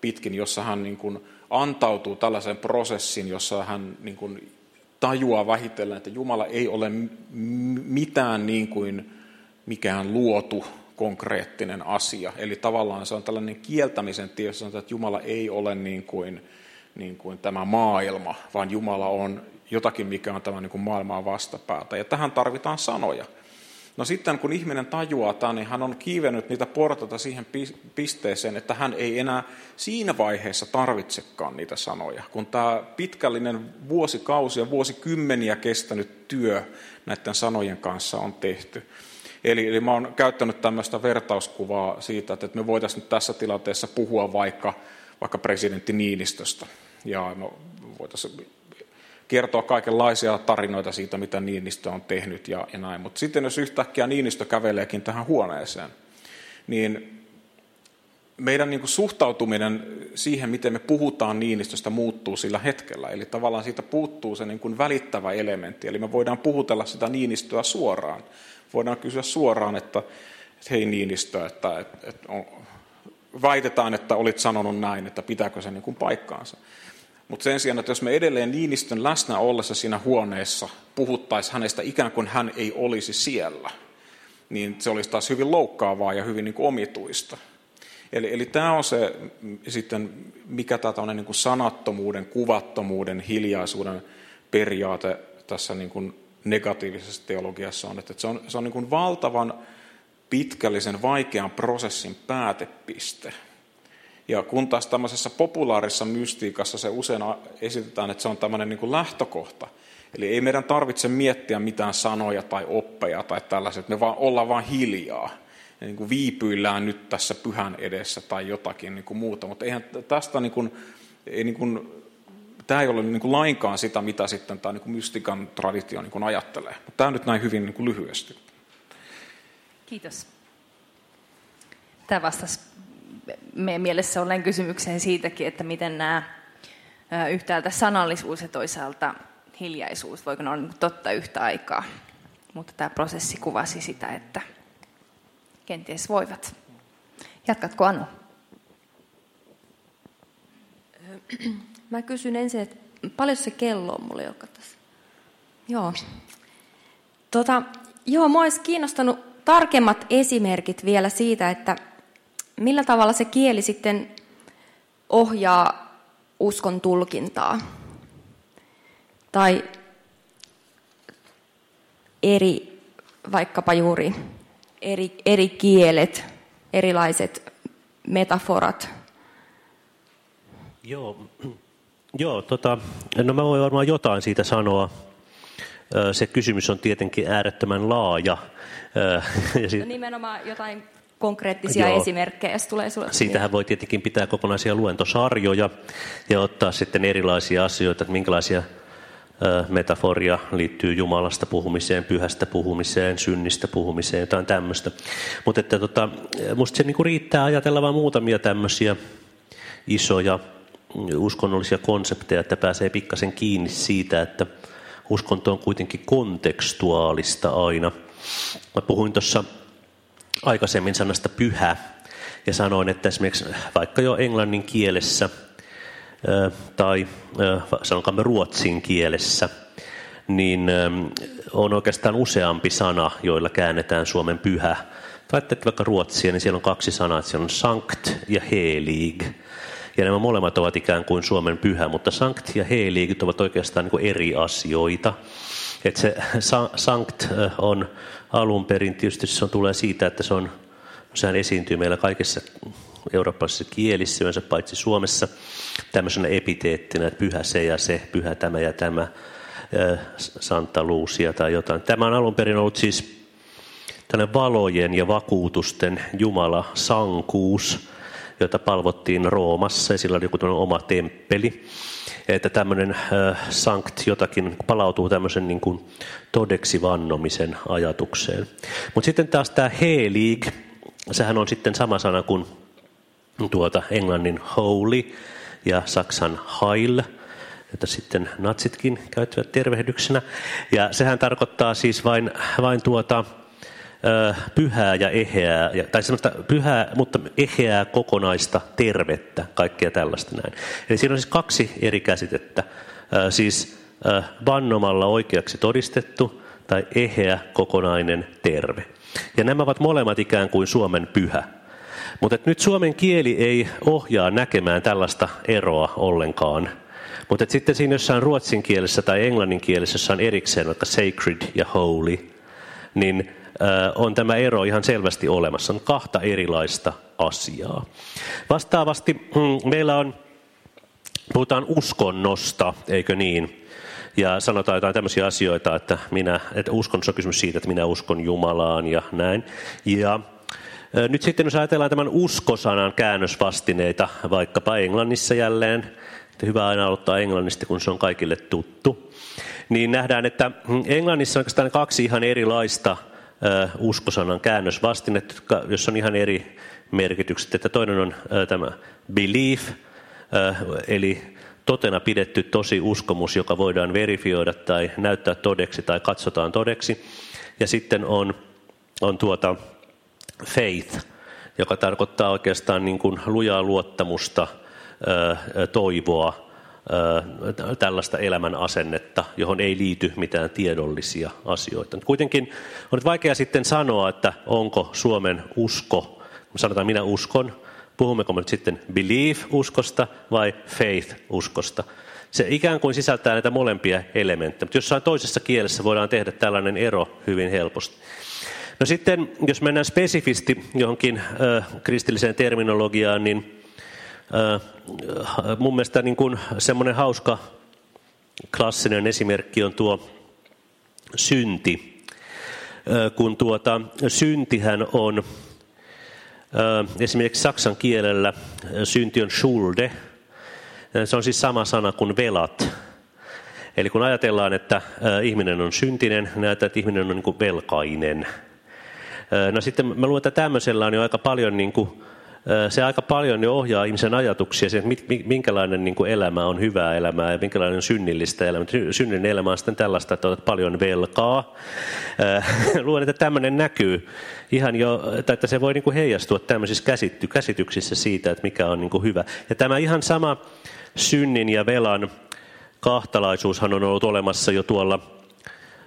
pitkin, jossa hän niin kuin antautuu tällaisen prosessin, jossa hän niin kuin tajuaa vähitellen, että Jumala ei ole mitään niin kuin mikään luotu konkreettinen asia. Eli tavallaan se on tällainen kieltämisen tie, että Jumala ei ole niin kuin niin kuin tämä maailma, vaan Jumala on jotakin, mikä on tämä niin kuin maailmaa vastapäätä. Ja tähän tarvitaan sanoja. No sitten kun ihminen tajuaa tämän, niin hän on kiivennyt niitä portaita siihen pisteeseen, että hän ei enää siinä vaiheessa tarvitsekaan niitä sanoja. Kun tämä pitkällinen vuosikausia, vuosikymmeniä kestänyt työ näiden sanojen kanssa on tehty. Eli, eli mä oon käyttänyt tämmöistä vertauskuvaa siitä, että me voitaisiin tässä tilanteessa puhua vaikka vaikka presidentti Niinistöstä. Ja no, voitaisiin kertoa kaikenlaisia tarinoita siitä, mitä Niinistö on tehnyt ja, ja näin. Mutta sitten jos yhtäkkiä Niinistö käveleekin tähän huoneeseen, niin meidän niin kuin suhtautuminen siihen, miten me puhutaan Niinistöstä, muuttuu sillä hetkellä. Eli tavallaan siitä puuttuu se niin kuin välittävä elementti. Eli me voidaan puhutella sitä Niinistöä suoraan. Voidaan kysyä suoraan, että, että hei Niinistö, että, että, että on, väitetään, että olit sanonut näin, että pitääkö se niin kuin paikkaansa. Mutta sen sijaan, että jos me edelleen Niinistön läsnä ollessa siinä huoneessa puhuttaisiin hänestä ikään kuin hän ei olisi siellä, niin se olisi taas hyvin loukkaavaa ja hyvin niin kuin omituista. Eli, eli tämä on se sitten, mikä tämä niin kuin sanattomuuden, kuvattomuuden, hiljaisuuden periaate tässä niin kuin negatiivisessa teologiassa on, että se on, se on niin kuin valtavan pitkällisen vaikean prosessin päätepiste. Ja kun taas tämmöisessä populaarissa mystiikassa se usein esitetään, että se on tämmöinen niin kuin lähtökohta. Eli ei meidän tarvitse miettiä mitään sanoja tai oppeja tai tällaiset, me vaan ollaan vaan hiljaa. Ja niin kuin viipyillään nyt tässä pyhän edessä tai jotakin niin kuin muuta. Mutta eihän tästä niin kuin, ei niin kuin, tämä ei ole niin kuin lainkaan sitä, mitä sitten tämä niin kuin mystikan traditio niin kuin ajattelee. Mutta tämä nyt näin hyvin niin kuin lyhyesti. Kiitos. Tämä vastasi meidän mielessä olleen kysymykseen siitäkin, että miten nämä yhtäältä sanallisuus ja toisaalta hiljaisuus, voiko ne olla niin totta yhtä aikaa. Mutta tämä prosessi kuvasi sitä, että kenties voivat. Jatkatko Anu? *clears throat* Mä kysyn ensin, että paljon se kello on mulle joka tässä? Joo. Tota, joo, mua olisi kiinnostanut tarkemmat esimerkit vielä siitä, että millä tavalla se kieli sitten ohjaa uskon tulkintaa. Tai eri, vaikkapa juuri eri, eri kielet, erilaiset metaforat. Joo, *clears throat* Joo tota, no mä voin varmaan jotain siitä sanoa. Se kysymys on tietenkin äärettömän laaja. Ja sit... no nimenomaan jotain konkreettisia Joo. esimerkkejä, jos tulee sulle. Siitähän voi tietenkin pitää kokonaisia luentosarjoja ja ottaa sitten erilaisia asioita, että minkälaisia metaforia liittyy Jumalasta puhumiseen, pyhästä puhumiseen, synnistä puhumiseen, jotain tämmöistä. Mutta että tota, musta se niinku riittää ajatella vain muutamia tämmöisiä isoja uskonnollisia konsepteja, että pääsee pikkasen kiinni siitä, että uskonto on kuitenkin kontekstuaalista aina. Mä puhuin tuossa aikaisemmin sanasta pyhä ja sanoin, että esimerkiksi vaikka jo englannin kielessä tai sanokaamme ruotsin kielessä, niin on oikeastaan useampi sana, joilla käännetään Suomen pyhä. Tai vaikka ruotsia, niin siellä on kaksi sanaa, siellä on sankt ja helig. Ja nämä molemmat ovat ikään kuin Suomen pyhä, mutta sankt ja helig ovat oikeastaan niin eri asioita. että se sankt on alun perin, tietysti se on, tulee siitä, että se on, sehän esiintyy meillä kaikissa eurooppalaisissa kielissä, yleensä paitsi Suomessa, tämmöisenä epiteettinä, että pyhä se ja se, pyhä tämä ja tämä, Santa Lucia tai jotain. Tämä on alun perin ollut siis tällainen valojen ja vakuutusten Jumala sankuus, jota palvottiin Roomassa ja sillä oli joku oma temppeli. Että tämmöinen sankt jotakin palautuu tämmöisen niin kuin todeksi vannomisen ajatukseen. Mutta sitten taas tämä helig, sehän on sitten sama sana kuin tuota englannin holy ja saksan heil, jota sitten natsitkin käyttävät tervehdyksenä. Ja sehän tarkoittaa siis vain, vain tuota, pyhää ja eheää, tai semmoista pyhää, mutta eheää kokonaista tervettä, kaikkea tällaista näin. Eli siinä on siis kaksi eri käsitettä, siis vannomalla oikeaksi todistettu tai eheä kokonainen terve. Ja nämä ovat molemmat ikään kuin Suomen pyhä. Mutta nyt suomen kieli ei ohjaa näkemään tällaista eroa ollenkaan. Mutta sitten siinä jossain ruotsin kielessä tai englannin kielessä, jossa on erikseen vaikka sacred ja holy, niin on tämä ero ihan selvästi olemassa. On kahta erilaista asiaa. Vastaavasti mm, meillä on, puhutaan uskonnosta, eikö niin? Ja sanotaan jotain tämmöisiä asioita, että, minä, että uskonnossa on kysymys siitä, että minä uskon Jumalaan ja näin. Ja nyt sitten jos ajatellaan tämän uskosanan käännösvastineita, vaikkapa Englannissa jälleen, että hyvä aina aloittaa englannista, kun se on kaikille tuttu, niin nähdään, että mm, Englannissa on oikeastaan kaksi ihan erilaista uskosanan käännösvastinetta, jossa on ihan eri merkitykset. Että toinen on tämä belief, eli totena pidetty tosi uskomus, joka voidaan verifioida tai näyttää todeksi tai katsotaan todeksi. Ja sitten on, on tuota faith, joka tarkoittaa oikeastaan niin kuin lujaa luottamusta, toivoa, tällaista elämän asennetta, johon ei liity mitään tiedollisia asioita. Kuitenkin on nyt vaikea sitten sanoa, että onko Suomen usko, sanotaan minä uskon, puhummeko me nyt sitten belief-uskosta vai faith-uskosta. Se ikään kuin sisältää näitä molempia elementtejä, mutta jossain toisessa kielessä voidaan tehdä tällainen ero hyvin helposti. No sitten, jos mennään spesifisti johonkin äh, kristilliseen terminologiaan, niin mun mielestä niin kuin semmoinen hauska klassinen esimerkki on tuo synti. Äh, kun tuota, syntihän on äh, esimerkiksi saksan kielellä synti on schulde. Se on siis sama sana kuin velat. Eli kun ajatellaan, että ihminen on syntinen, näyttää, että ihminen on niin velkainen – No sitten mä luulen, että tämmöisellä on jo aika paljon niin kuin, se aika paljon jo ohjaa ihmisen ajatuksia siihen, että minkälainen niin elämä on hyvää elämää ja minkälainen on synnillistä elämää. Synnillinen elämä on sitten tällaista, että olet paljon velkaa. *laughs* Luulen, että tämmöinen näkyy ihan jo, tai että se voi niin kuin heijastua tämmöisissä käsityksissä siitä, että mikä on niin hyvä. Ja tämä ihan sama synnin ja velan kahtalaisuushan on ollut olemassa jo tuolla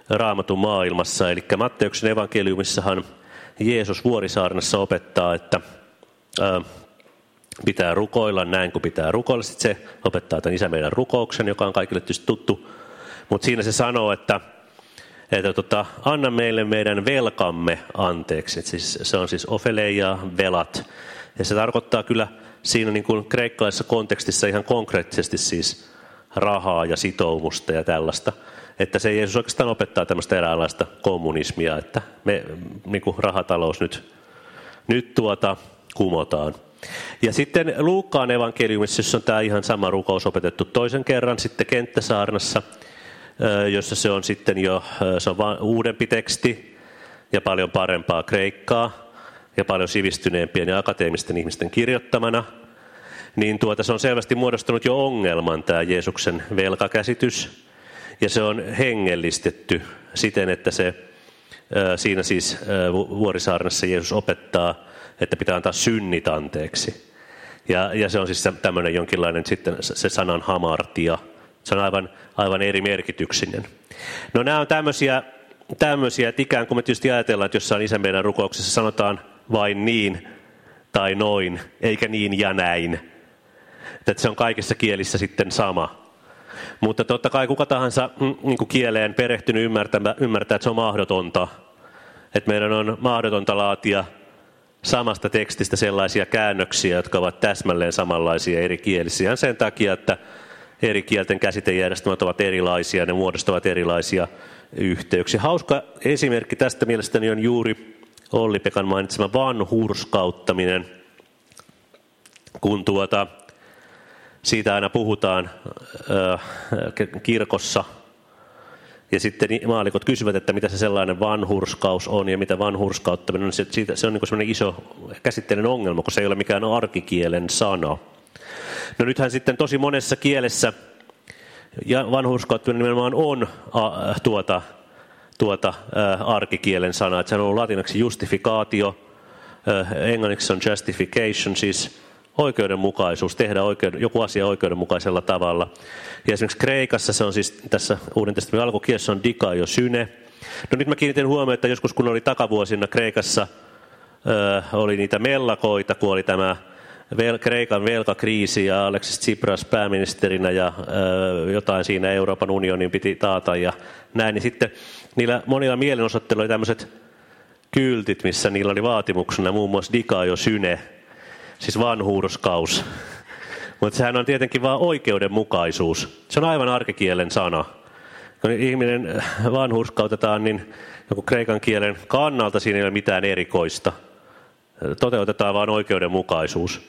raamatun maailmassa. Eli Matteuksen evankeliumissahan Jeesus Vuorisaarnassa opettaa, että pitää rukoilla näin kuin pitää rukoilla. Sitten se opettaa tämän isä meidän rukouksen, joka on kaikille tietysti tuttu. Mutta siinä se sanoo, että, että tota, anna meille meidän velkamme anteeksi. Et siis, se on siis ofeleja, velat. Ja se tarkoittaa kyllä siinä niin kuin kreikkalaisessa kontekstissa ihan konkreettisesti siis rahaa ja sitoumusta ja tällaista että se Jeesus oikeastaan opettaa tämmöistä eräänlaista kommunismia, että me niin kuin rahatalous nyt, nyt tuota, kumotaan. Ja sitten Luukkaan evankeliumissa, jossa on tämä ihan sama rukous opetettu toisen kerran sitten kenttäsaarnassa, jossa se on sitten jo se on vaan uudempi teksti ja paljon parempaa kreikkaa ja paljon sivistyneempien ja akateemisten ihmisten kirjoittamana, niin tuota, se on selvästi muodostunut jo ongelman tämä Jeesuksen velkakäsitys. Ja se on hengellistetty siten, että se siinä siis Vuorisaarnassa Jeesus opettaa, että pitää antaa synnit anteeksi. Ja, ja se on siis tämmöinen jonkinlainen sitten se sanan hamartia. Se on aivan, aivan eri merkityksinen. No nämä on tämmöisiä, tämmöisiä, että ikään kuin me tietysti ajatellaan, että jossain isän meidän rukouksessa sanotaan vain niin tai noin, eikä niin ja näin. Että se on kaikissa kielissä sitten sama. Mutta totta kai kuka tahansa mm, niin kuin kieleen perehtynyt ymmärtää, ymmärtää, että se on mahdotonta. Että meidän on mahdotonta laatia samasta tekstistä sellaisia käännöksiä, jotka ovat täsmälleen samanlaisia eri kielisiä. Sen takia, että eri kielten käsitejärjestelmät ovat erilaisia, ne muodostavat erilaisia yhteyksiä. Hauska esimerkki tästä mielestäni on juuri Olli-Pekan mainitsema vanhurskauttaminen, kun tuota, siitä aina puhutaan kirkossa. Ja sitten maalikot kysyvät, että mitä se sellainen vanhurskaus on ja mitä vanhurskauttaminen on. Se, se on niin sellainen iso käsitteellinen ongelma, kun se ei ole mikään arkikielen sana. No nythän sitten tosi monessa kielessä ja vanhurskauttaminen nimenomaan on a, tuota, tuota, ä, arkikielen sana. Että on ollut latinaksi justifikaatio, englanniksi on justification, siis oikeudenmukaisuus, tehdä oikeuden, joku asia oikeudenmukaisella tavalla. Ja esimerkiksi Kreikassa se on siis tässä Uuden testamentin alkukielessä on dika jo syne. No nyt mä kiinnitin huomioon, että joskus kun oli takavuosina Kreikassa, ö, oli niitä mellakoita, kun oli tämä vel, Kreikan velkakriisi ja Alexis Tsipras pääministerinä ja ö, jotain siinä Euroopan unionin piti taata ja näin, niin sitten niillä monilla mielenosoitteilla oli tämmöiset kyltit, missä niillä oli vaatimuksena muun muassa dika jo syne, siis vanhurskaus. Mutta sehän on tietenkin vain oikeudenmukaisuus. Se on aivan arkikielen sana. Kun ihminen vanhurskautetaan, niin joku kreikan kielen kannalta siinä ei ole mitään erikoista. Toteutetaan vain oikeudenmukaisuus.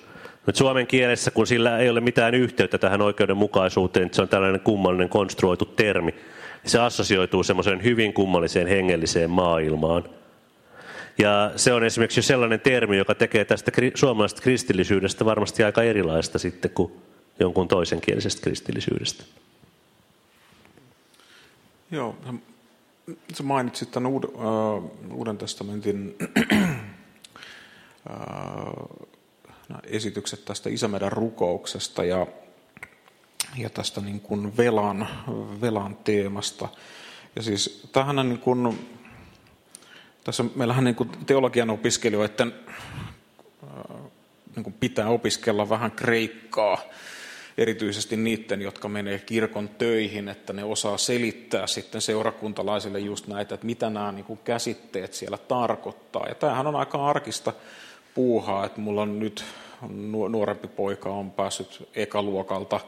Nyt suomen kielessä, kun sillä ei ole mitään yhteyttä tähän oikeudenmukaisuuteen, se on tällainen kummallinen konstruoitu termi, niin se assosioituu semmoiseen hyvin kummalliseen hengelliseen maailmaan – ja se on esimerkiksi sellainen termi, joka tekee tästä suomalaisesta kristillisyydestä varmasti aika erilaista sitten kuin jonkun toisen kielisestä kristillisyydestä. Joo, sä mainitsit tämän uuden, uh, Uuden testamentin *clears throat* uh, esitykset tästä isämeidän rukouksesta ja, ja tästä niin kuin velan, velan teemasta. Ja siis tämähän on niin kuin, tässä meillähän niin teologian opiskelijoiden niin kuin pitää opiskella vähän kreikkaa. erityisesti niiden, jotka menee kirkon töihin, että ne osaa selittää sitten seurakuntalaisille just näitä, että mitä nämä niin kuin käsitteet siellä tarkoittaa. Ja tämähän on aika arkista puuhaa, että mulla on nyt nuorempi poika on päässyt ekaluokalta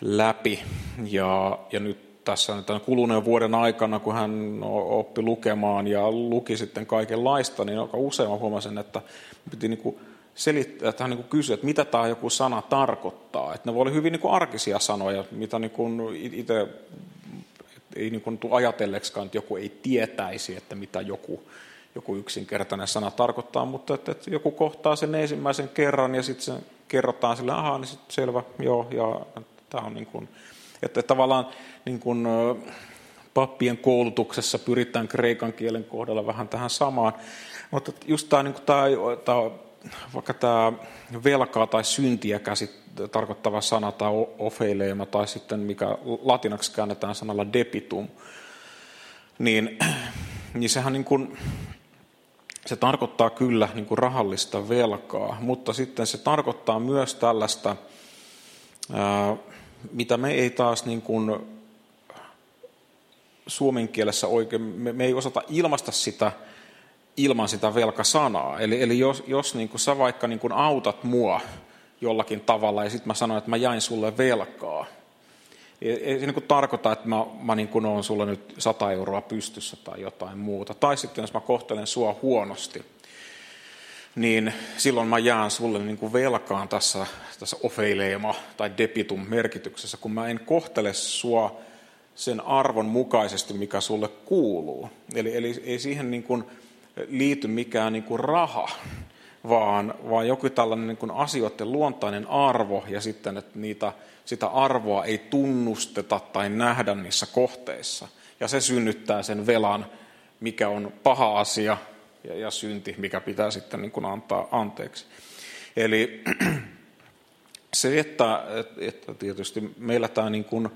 läpi ja, ja nyt tässä tämän kuluneen vuoden aikana, kun hän oppi lukemaan ja luki sitten kaikenlaista, niin aika usein mä huomasin, että piti niin kuin selittää, että hän niin kysyi, että mitä tämä joku sana tarkoittaa. Että ne voi olla hyvin niin kuin arkisia sanoja, mitä niin kuin itse ei niin kuin tule ajatelleeksikaan, että joku ei tietäisi, että mitä joku, joku yksinkertainen sana tarkoittaa, mutta että, että joku kohtaa sen ensimmäisen kerran ja sitten se kerrotaan sille, ahaa, niin sitten selvä, joo, ja tämä on niin kuin, että tavallaan niin kuin, pappien koulutuksessa pyritään kreikan kielen kohdalla vähän tähän samaan, mutta just tämä, niin tämä, tämä vaikka tämä velkaa tai syntiä käsit, tarkoittava sana tai ofeileema tai sitten mikä latinaksi käännetään sanalla debitum, niin, *clears throat* niin sehän niin kuin, se tarkoittaa kyllä niin kuin rahallista velkaa, mutta sitten se tarkoittaa myös tällaista, ää, mitä me ei taas niin kuin suomen kielessä oikein, me, me ei osata ilmaista sitä ilman sitä velkasanaa. Eli, eli jos, jos niin kuin sä vaikka niin kuin autat mua jollakin tavalla ja sitten mä sanoin, että mä jäin sulle velkaa, ei, ei se niin tarkoita, että mä, mä niin kuin olen sulle nyt 100 euroa pystyssä tai jotain muuta. Tai sitten jos mä kohtelen sua huonosti, niin silloin mä jään sulle niin kuin velkaan tässä, tässä ofeileema tai debitum merkityksessä, kun mä en kohtele sua sen arvon mukaisesti, mikä sulle kuuluu. Eli, eli ei siihen niin kuin, liity mikään niin kuin raha, vaan, vaan joku tällainen niin kuin asioiden luontainen arvo ja sitten, että niitä, sitä arvoa ei tunnusteta tai nähdä niissä kohteissa. Ja se synnyttää sen velan, mikä on paha asia ja, ja synti, mikä pitää sitten niin kuin antaa anteeksi. Eli *clears throat* se, että, että tietysti meillä tämä, niin kuin,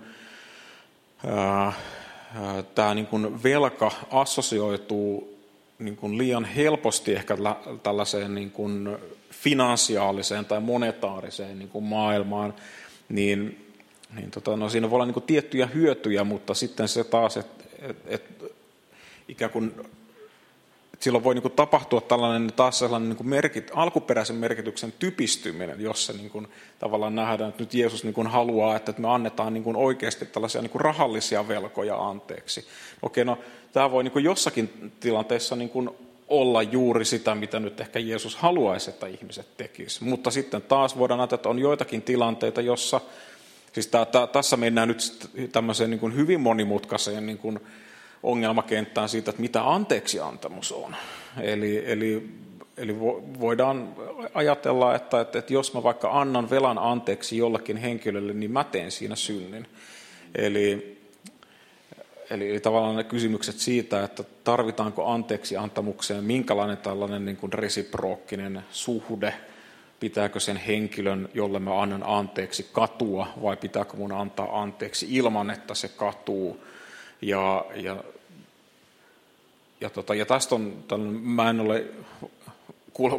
tämä niin kuin velka assosioituu niin kuin liian helposti ehkä tällaiseen niin kuin finansiaaliseen tai monetaariseen niin kuin maailmaan, niin, niin tota, no siinä voi olla niin kuin tiettyjä hyötyjä, mutta sitten se taas, että et, et, ikään kuin että silloin voi niin tapahtua tällainen taas sellainen niin merkit, alkuperäisen merkityksen typistyminen, jossa niin kuin tavallaan nähdään, että nyt Jeesus niin kuin haluaa, että me annetaan niin kuin oikeasti tällaisia niin kuin rahallisia velkoja anteeksi. Okei, no tämä voi niin kuin jossakin tilanteessa niin kuin olla juuri sitä, mitä nyt ehkä Jeesus haluaisi, että ihmiset tekisivät. Mutta sitten taas voidaan ajatella, että on joitakin tilanteita, jossa, siis tämä, tämä, tässä mennään nyt tämmöiseen niin kuin hyvin monimutkaiseen niin kuin ongelmakenttään siitä, että mitä anteeksiantamus on. Eli, eli, eli voidaan ajatella, että, että, että jos mä vaikka annan velan anteeksi jollekin henkilölle, niin mä teen siinä synnin. Eli, eli, eli tavallaan ne kysymykset siitä, että tarvitaanko anteeksi antamukseen, minkälainen tällainen niin kuin resiprookkinen suhde, pitääkö sen henkilön, jolle mä annan anteeksi, katua vai pitääkö mun antaa anteeksi ilman, että se katuu. Ja, ja ja, tota, ja tästä on, mä en ole,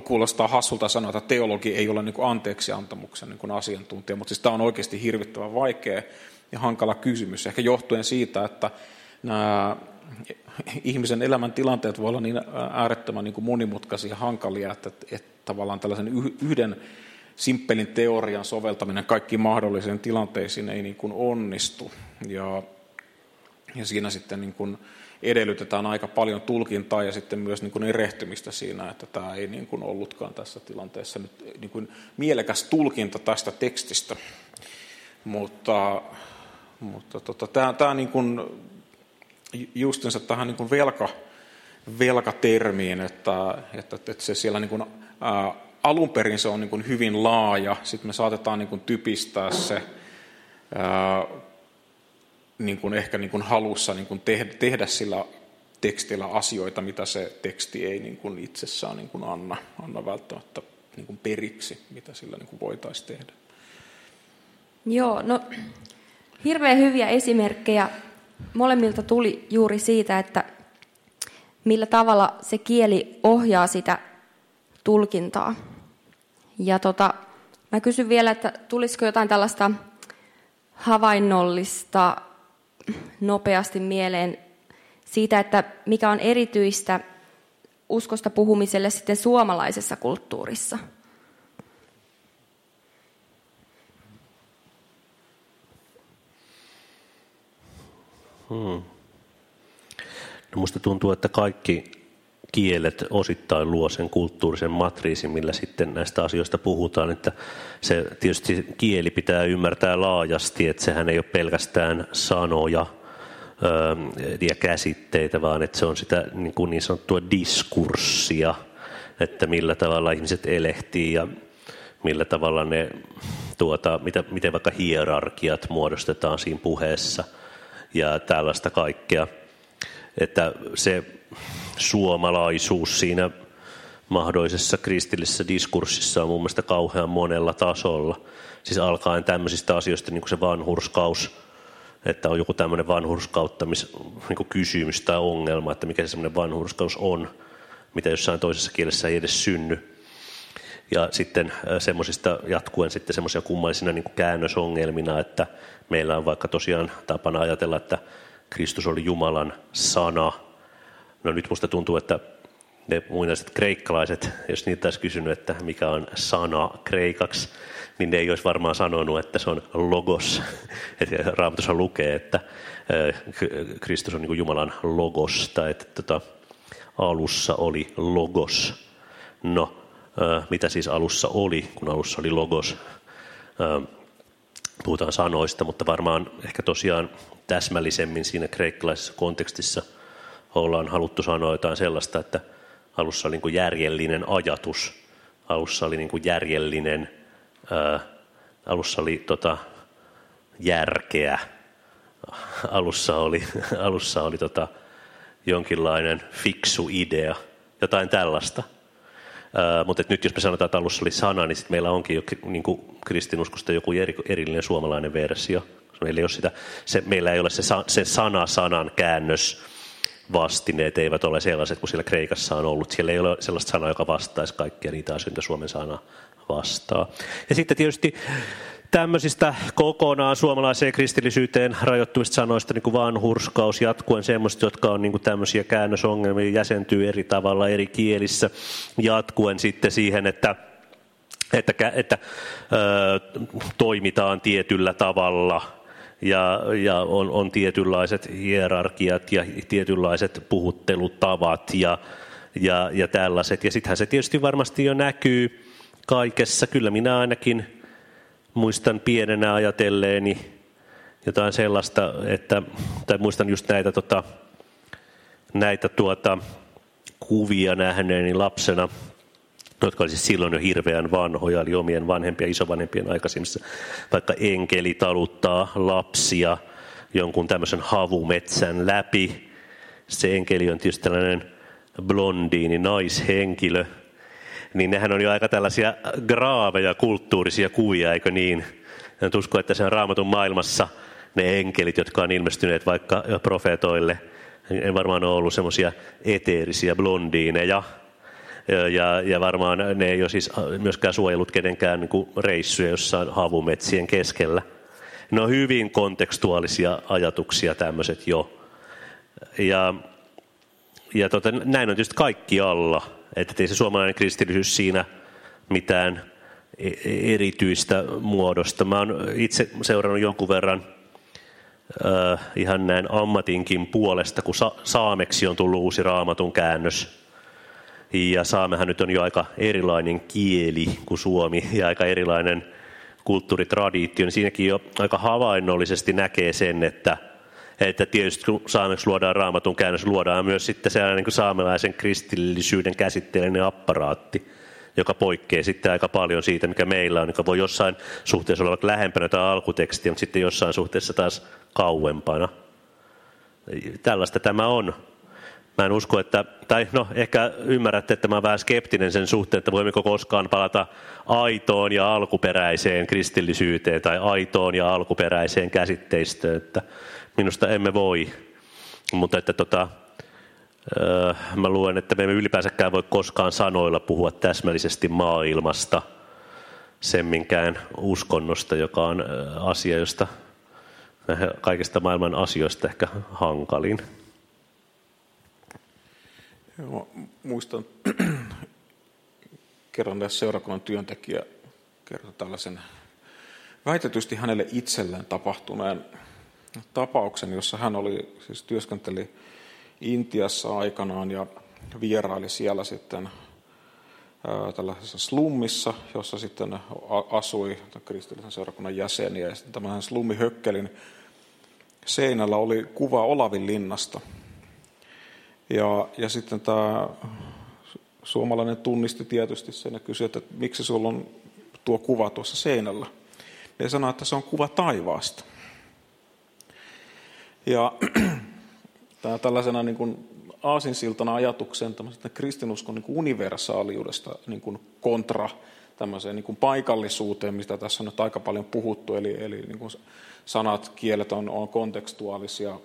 kuulostaa hassulta sanoa, että teologi ei ole niin kuin anteeksiantamuksen niin kuin asiantuntija, mutta siis tämä on oikeasti hirvittävän vaikea ja hankala kysymys, ehkä johtuen siitä, että nämä ihmisen elämän tilanteet voi olla niin äärettömän niin kuin monimutkaisia ja hankalia, että, että tavallaan tällaisen yhden simppelin teorian soveltaminen kaikkiin mahdollisiin tilanteisiin ei niin kuin onnistu. Ja, ja siinä sitten niin kuin, edellytetään aika paljon tulkintaa ja sitten myös niin kuin erehtymistä siinä, että tämä ei niin kuin ollutkaan tässä tilanteessa nyt niin kuin mielekäs tulkinta tästä tekstistä. Mutta, mutta tota, tämä, tämä niin kuin, justiinsa tähän niin kuin velka, velkatermiin, että, että, että se siellä niin kuin, ää, alun perin se on niin kuin hyvin laaja, sitten me saatetaan niin kuin typistää se ää, niin kuin ehkä niin kuin halussa niin kuin tehdä, tehdä sillä tekstillä asioita, mitä se teksti ei niin kuin itsessään niin kuin anna, anna välttämättä niin kuin periksi, mitä sillä niin kuin voitaisiin tehdä. Joo, no hirveän hyviä esimerkkejä molemmilta tuli juuri siitä, että millä tavalla se kieli ohjaa sitä tulkintaa. Ja tota, mä kysyn vielä, että tulisiko jotain tällaista havainnollista nopeasti mieleen siitä, että mikä on erityistä uskosta puhumiselle sitten suomalaisessa kulttuurissa? Hmm. No musta tuntuu, että kaikki kielet osittain luo sen kulttuurisen matriisin, millä sitten näistä asioista puhutaan. Että se tietysti kieli pitää ymmärtää laajasti, että sehän ei ole pelkästään sanoja ja käsitteitä, vaan että se on sitä niin, kuin niin sanottua diskurssia, että millä tavalla ihmiset elehtii ja millä tavalla ne, tuota, mitä, miten vaikka hierarkiat muodostetaan siinä puheessa ja tällaista kaikkea. Että se suomalaisuus siinä mahdollisessa kristillisessä diskurssissa on mun mielestä kauhean monella tasolla. Siis alkaen tämmöisistä asioista, niin kuin se vanhurskaus, että on joku tämmöinen vanhurskauttamis niin kysymys tai ongelma, että mikä se semmoinen vanhurskaus on, mitä jossain toisessa kielessä ei edes synny. Ja sitten semmoisista jatkuen sitten semmoisia kummallisina niin käännösongelmina, että meillä on vaikka tosiaan tapana ajatella, että Kristus oli Jumalan sana – No nyt musta tuntuu, että ne muinaiset kreikkalaiset, jos niitä olisi kysynyt, että mikä on sana kreikaksi, niin ne ei olisi varmaan sanonut, että se on logos. *laughs* Raamatussa lukee, että Kristus on niin Jumalan logos, tai että tota, alussa oli logos. No, mitä siis alussa oli, kun alussa oli logos? Puhutaan sanoista, mutta varmaan ehkä tosiaan täsmällisemmin siinä kreikkalaisessa kontekstissa – ollaan haluttu sanoa jotain sellaista, että alussa oli niin järjellinen ajatus, alussa oli niin järjellinen, ää, alussa oli tota, järkeä, alussa oli, *laughs* alussa oli tota, jonkinlainen fiksu idea, jotain tällaista. Mutta nyt jos me sanotaan, että alussa oli sana, niin sitten meillä onkin jo niin kuin kristinuskosta joku eri, erillinen suomalainen versio. Meillä ei, ole sitä, se, meillä ei ole se, se sana-sanan käännös, vastineet eivät ole sellaiset kuin siellä Kreikassa on ollut. Siellä ei ole sellaista sanaa, joka vastaisi kaikkia niitä asioita Suomen sana vastaa. Ja sitten tietysti tämmöisistä kokonaan suomalaiseen kristillisyyteen rajoittuvista sanoista, niin kuin vanhurskaus, jatkuen semmoista, jotka on niin kuin tämmöisiä käännösongelmia, jäsentyy eri tavalla eri kielissä, jatkuen sitten siihen, että että, että ö, toimitaan tietyllä tavalla – ja, ja on, on tietynlaiset hierarkiat ja tietynlaiset puhuttelutavat ja, ja, ja tällaiset. Ja sittenhän se tietysti varmasti jo näkyy kaikessa. Kyllä minä ainakin muistan pienenä ajatelleeni jotain sellaista, että, tai muistan just näitä, tota, näitä tuota, kuvia nähneeni lapsena – jotka oli siis silloin jo hirveän vanhoja, eli omien vanhempien isovanhempien aikaisemmissa, vaikka enkeli taluttaa lapsia jonkun tämmöisen havumetsän läpi. Se enkeli on tietysti tällainen blondiini naishenkilö, niin nehän on jo aika tällaisia graaveja kulttuurisia kuvia, eikö niin? En usko, että se on raamatun maailmassa ne enkelit, jotka on ilmestyneet vaikka profeetoille, en varmaan ole ollut semmoisia eteerisiä blondiineja, ja, ja varmaan ne ei ole siis myöskään suojellut kenenkään niin reissuja jossain havumetsien keskellä. Ne on hyvin kontekstuaalisia ajatuksia tämmöiset jo. Ja, ja tota, näin on tietysti kaikki alla. Että ei se suomalainen kristillisyys siinä mitään e, e, erityistä muodosta. Mä oon itse seurannut jonkun verran äh, ihan näin ammatinkin puolesta, kun sa- saameksi on tullut uusi raamatun käännös ja saamehan nyt on jo aika erilainen kieli kuin suomi ja aika erilainen kulttuuritraditio, niin siinäkin jo aika havainnollisesti näkee sen, että, että tietysti kun saameksi luodaan raamatun käännös, luodaan myös sitten sellainen niin saamelaisen kristillisyyden käsitteellinen apparaatti, joka poikkeaa sitten aika paljon siitä, mikä meillä on, joka voi jossain suhteessa olla lähempänä tai alkutekstiä, mutta sitten jossain suhteessa taas kauempana. Tällaista tämä on. Mä en usko, että, tai no ehkä ymmärrätte, että mä olen vähän skeptinen sen suhteen, että voimmeko koskaan palata aitoon ja alkuperäiseen kristillisyyteen tai aitoon ja alkuperäiseen käsitteistöön, että minusta emme voi. Mutta että tota, mä luen, että me emme ylipäänsäkään voi koskaan sanoilla puhua täsmällisesti maailmasta. semminkään uskonnosta, joka on asia, josta kaikista maailman asioista ehkä hankalin. Joo, muistan *clears throat* kerran tässä seurakunnan työntekijä kertoi tällaisen väitetysti hänelle itselleen tapahtuneen tapauksen, jossa hän oli, siis työskenteli Intiassa aikanaan ja vieraili siellä sitten tällaisessa slummissa, jossa sitten asui kristillisen seurakunnan jäseniä. Ja sitten tämän slummihökkelin seinällä oli kuva Olavin linnasta. Ja, ja sitten tämä suomalainen tunnisti tietysti sen ja kysyi, että miksi sulla on tuo kuva tuossa seinällä. Ja sanoi, että se on kuva taivaasta. Ja *clears throat* tämä tällaisena niin kuin aasinsiltana ajatukseen kristinuskon niin kuin universaaliudesta niin kuin kontra tämmöiseen niin kuin paikallisuuteen, mistä tässä on nyt aika paljon puhuttu, eli, eli niin kuin sanat, kielet on, on kontekstuaalisia,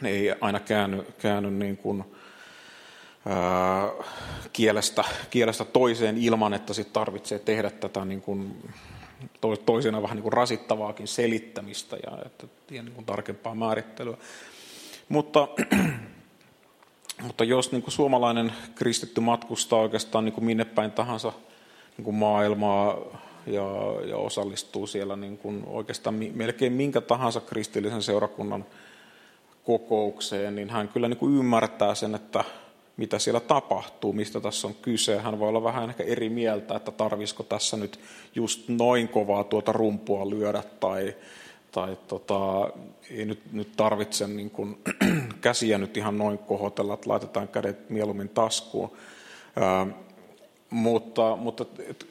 ne ei aina käänny, käänny niin kuin, ää, kielestä, kielestä toiseen ilman, että sit tarvitsee tehdä tätä niin kuin, toisena vähän niin kuin rasittavaakin selittämistä ja, että, ja niin kuin tarkempaa määrittelyä. Mutta *clears throat* mutta jos niin kuin suomalainen kristitty matkustaa oikeastaan niin kuin minne päin tahansa niin kuin maailmaa ja, ja osallistuu siellä niin kuin oikeastaan melkein minkä tahansa kristillisen seurakunnan kokoukseen, niin hän kyllä niin kuin ymmärtää sen, että mitä siellä tapahtuu, mistä tässä on kyse. Hän voi olla vähän ehkä eri mieltä, että tarvisiko tässä nyt just noin kovaa tuota rumpua lyödä tai, tai tota, ei nyt, nyt tarvitse niin kuin, *clears throat* käsiä nyt ihan noin kohotella, että laitetaan kädet mieluummin taskuun. Ää, mutta mutta et,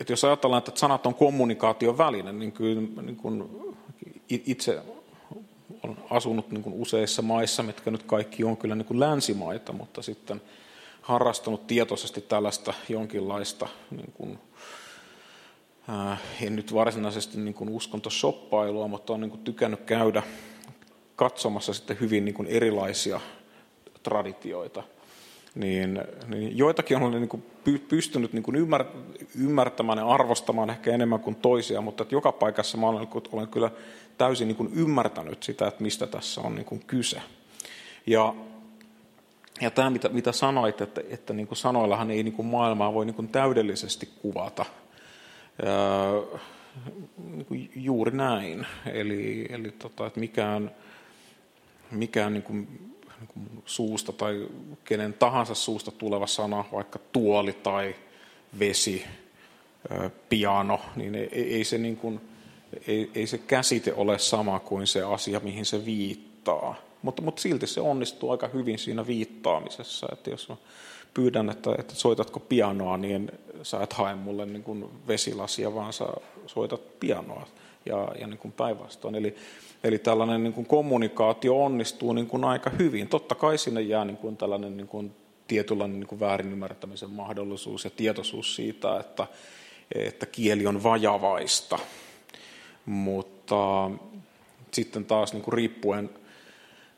et jos ajatellaan, että sanat on kommunikaation väline, niin kyllä niin kuin itse on asunut niin kuin useissa maissa, mitkä nyt kaikki on kyllä niin kuin länsimaita, mutta sitten harrastanut tietoisesti tällaista jonkinlaista niin kuin, Äh, en nyt varsinaisesti niin kuin uskontosoppailua, mutta olen niin kuin tykännyt käydä katsomassa sitten hyvin niin kuin erilaisia traditioita. Niin, niin joitakin olen niin kuin pystynyt niin kuin ymmär, ymmärtämään ja arvostamaan ehkä enemmän kuin toisia, mutta että joka paikassa mä olen, olen kyllä täysin niin kuin ymmärtänyt sitä, että mistä tässä on niin kuin kyse. Ja, ja tämä, mitä, mitä sanoit, että, että niin kuin sanoillahan ei niin kuin maailmaa voi niin kuin täydellisesti kuvata – niin juuri näin. Eli, eli tota, että mikään, mikään kuin, niin kuin suusta tai kenen tahansa suusta tuleva sana, vaikka tuoli tai vesi, piano, niin ei, se, niin kuin, ei, ei se käsite ole sama kuin se asia, mihin se viittaa. Mutta, mutta silti se onnistuu aika hyvin siinä viittaamisessa. Että jos pyydän, että, että soitatko pianoa, niin sä et hae mulle niin kuin vesilasia, vaan sä soitat pianoa ja, ja niin kuin päinvastoin. Eli, eli tällainen niin kuin kommunikaatio onnistuu niin kuin aika hyvin. Totta kai sinne jää niin kuin tällainen niin kuin tietynlainen niin kuin väärinymmärtämisen mahdollisuus ja tietoisuus siitä, että, että kieli on vajavaista. Mutta sitten taas niin kuin riippuen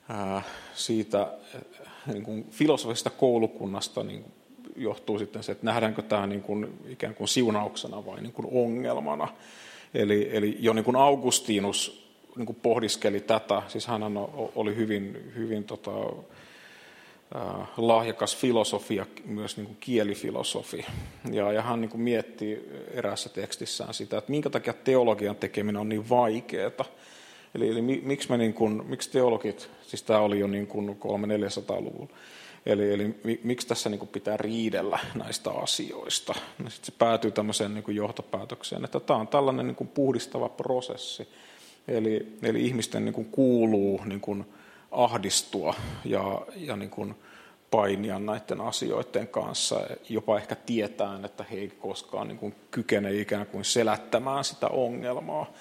ää, siitä niin kuin filosofisesta koulukunnasta niin johtuu sitten se, että nähdäänkö tämä niin kuin, ikään kuin siunauksena vai niin kuin ongelmana. Eli, eli jo niin kuin Augustinus niin kuin pohdiskeli tätä, siis hän oli hyvin, hyvin tota, lahjakas filosofia, myös niin kuin kielifilosofi. Ja, ja hän niin kuin mietti eräässä tekstissään sitä, että minkä takia teologian tekeminen on niin vaikeaa. Eli, eli miksi, me niin kuin, miksi teologit, siis tämä oli jo niin kuin 300-400-luvulla, Eli, eli miksi tässä niin kuin pitää riidellä näistä asioista? No sitten se päätyy tämmöiseen niin kuin johtopäätökseen, että tämä on tällainen niin kuin puhdistava prosessi. Eli, eli ihmisten niin kuin kuuluu niin kuin ahdistua ja, ja niin kuin painia näiden asioiden kanssa, jopa ehkä tietään, että he ei koskaan niin kuin kykene ikään kuin selättämään sitä ongelmaa.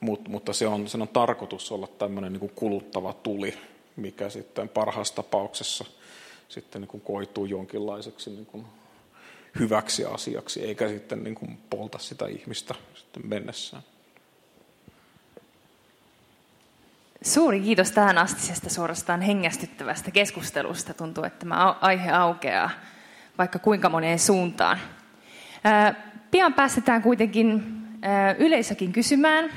Mut, mutta se on, sen on tarkoitus olla tämmöinen niin kuin kuluttava tuli, mikä sitten parhaassa tapauksessa – sitten niin kuin koituu jonkinlaiseksi niin kuin hyväksi asiaksi, eikä sitten niin kuin polta sitä ihmistä sitten mennessään. Suuri kiitos tähän astisesta suorastaan hengästyttävästä keskustelusta. Tuntuu, että tämä aihe aukeaa vaikka kuinka moneen suuntaan. Pian päästetään kuitenkin yleisökin kysymään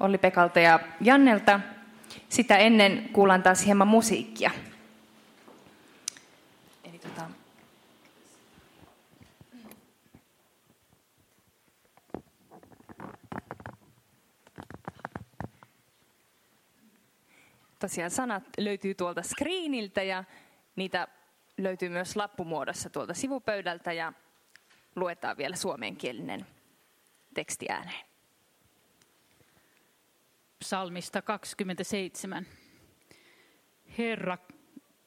Olli Pekalta ja Jannelta. Sitä ennen kuullaan taas hieman musiikkia. Eli tota... Tosiaan sanat löytyy tuolta screeniltä ja niitä löytyy myös lappumuodossa tuolta sivupöydältä ja luetaan vielä suomenkielinen teksti ääneen. Psalmista 27. Herra,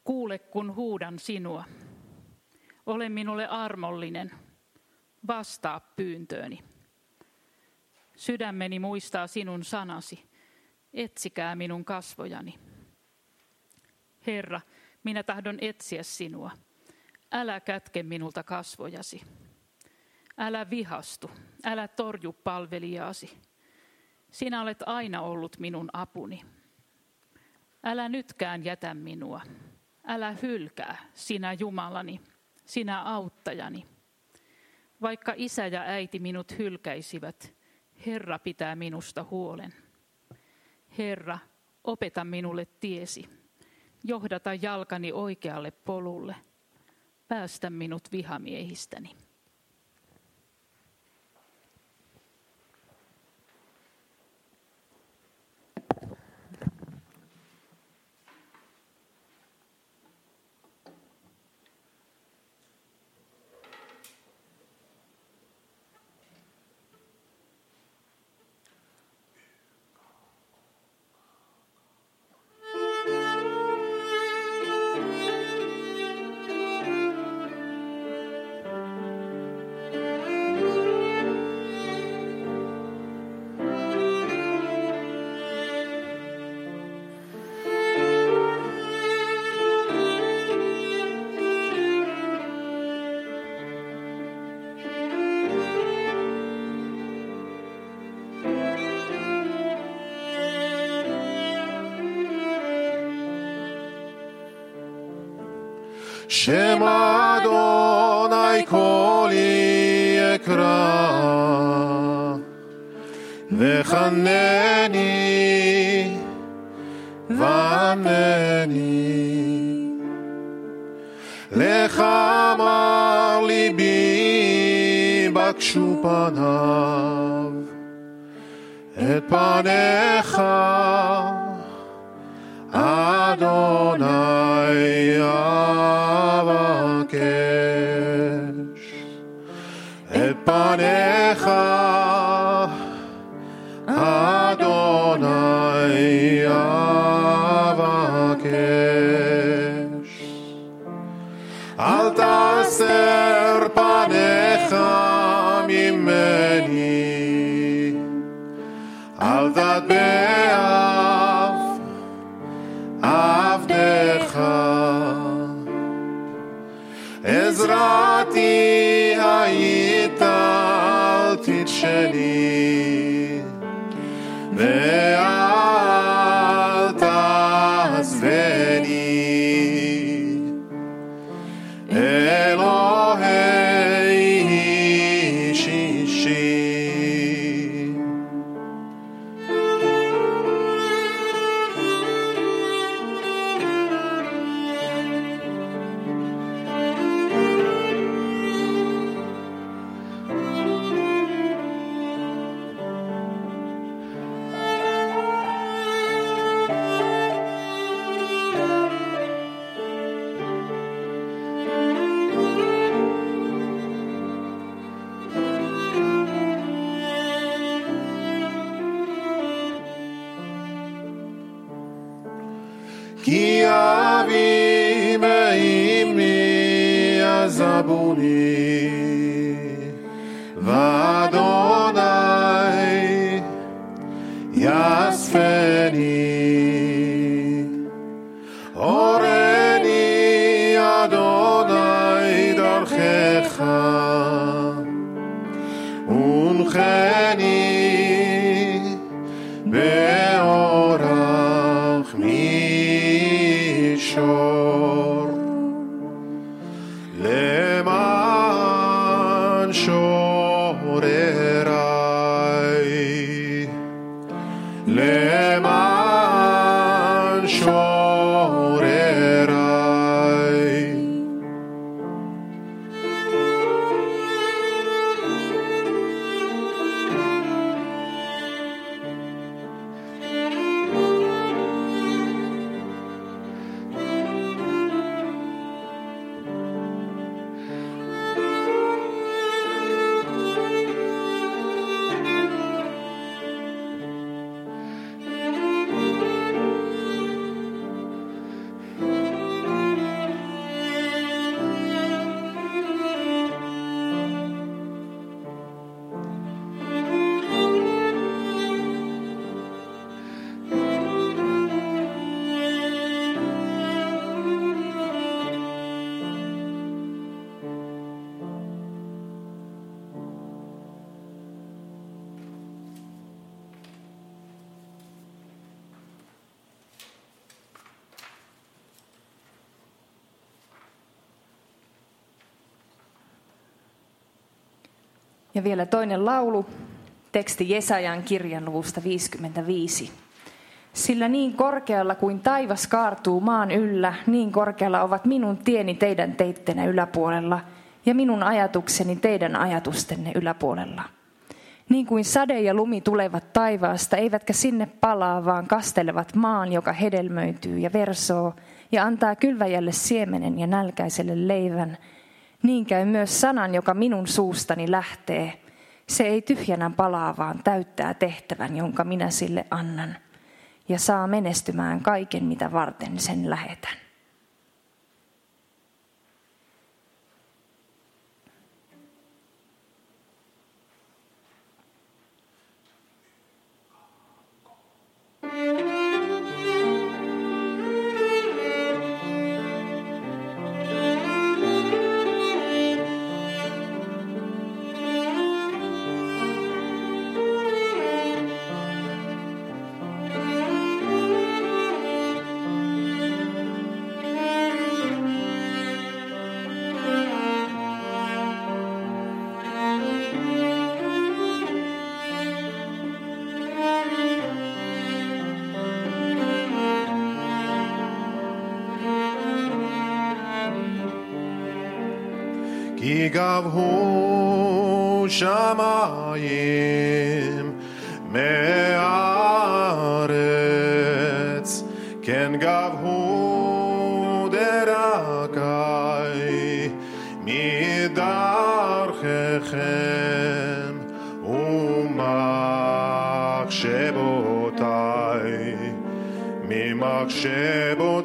kuule kun huudan sinua. Ole minulle armollinen, vastaa pyyntööni. Sydämeni muistaa sinun sanasi, etsikää minun kasvojani. Herra, minä tahdon etsiä sinua. Älä kätke minulta kasvojasi. Älä vihastu, älä torju palvelijaasi. Sinä olet aina ollut minun apuni. Älä nytkään jätä minua. Älä hylkää, sinä Jumalani, sinä auttajani. Vaikka isä ja äiti minut hylkäisivät, Herra pitää minusta huolen. Herra, opeta minulle tiesi. Johdata jalkani oikealle polulle. Päästä minut vihamiehistäni. שם אדוני קולי אקרא וחנני וענני לך אמר ליבי בקשו פניו את פניך Zabuni, Vadonai, Yasfeni. Toinen laulu, teksti Jesajan kirjan luvusta 55. Sillä niin korkealla kuin taivas kaartuu maan yllä, niin korkealla ovat minun tieni teidän teittenne yläpuolella ja minun ajatukseni teidän ajatustenne yläpuolella. Niin kuin sade ja lumi tulevat taivaasta, eivätkä sinne palaa, vaan kastelevat maan, joka hedelmöityy ja versoo ja antaa kylväjälle siemenen ja nälkäiselle leivän, niin käy myös sanan, joka minun suustani lähtee. Se ei tyhjänä palaa, vaan täyttää tehtävän, jonka minä sille annan, ja saa menestymään kaiken, mitä varten sen lähetän. כי גבהו שמיים מארץ, כן גבהו דרכי מדרככם ומחשבותיי ממחשבותיכם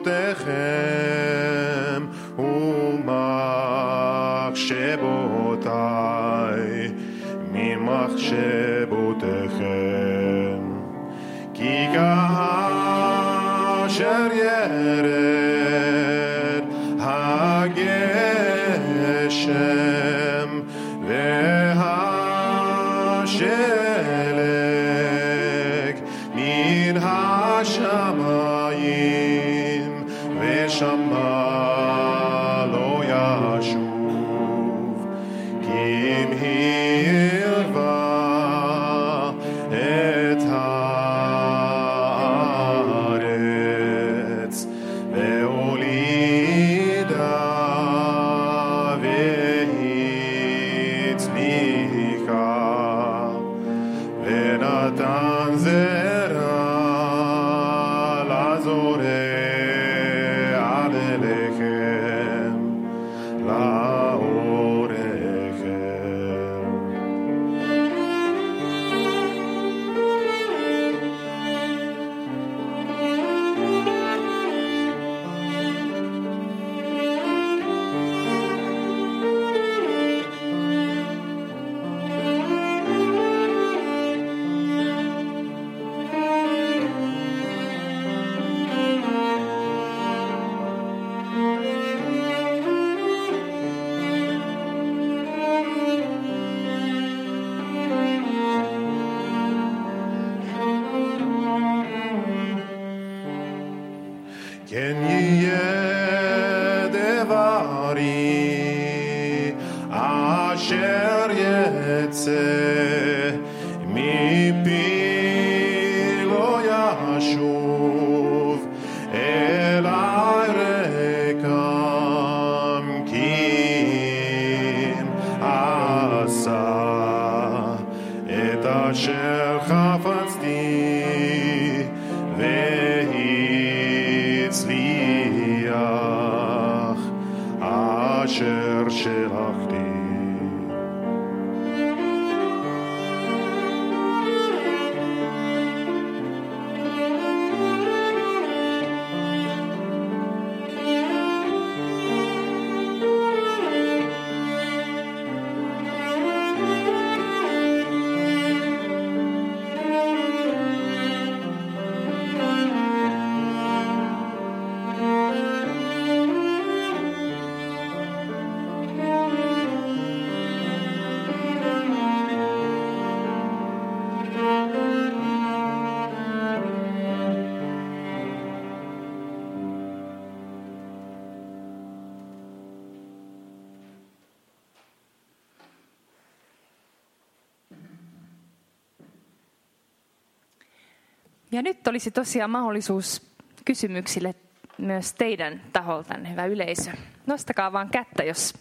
olisi tosiaan mahdollisuus kysymyksille myös teidän taholtanne, hyvä yleisö. Nostakaa vaan kättä, jos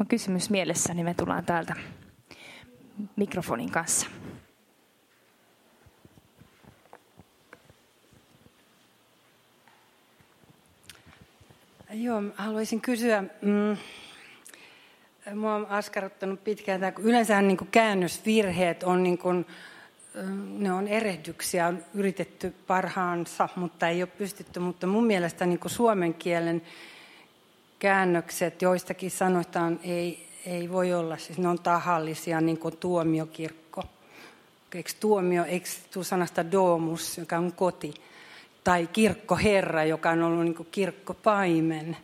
on kysymys mielessä, niin me tullaan täältä mikrofonin kanssa. Joo, haluaisin kysyä, mm, mua on askarruttanut pitkään, tämä, kun yleensähän niin käännösvirheet on, niin kuin, ne on erehdyksiä, on yritetty parhaansa, mutta ei ole pystytty, mutta mun mielestä niin kuin suomen kielen käännökset joistakin sanoistaan ei, ei voi olla, siis ne on tahallisia, niin kuin tuomiokirkko. Eikö tuomio, eikö tuu sanasta domus, joka on koti, tai kirkkoherra, joka on ollut niin kuin kirkkopaimen.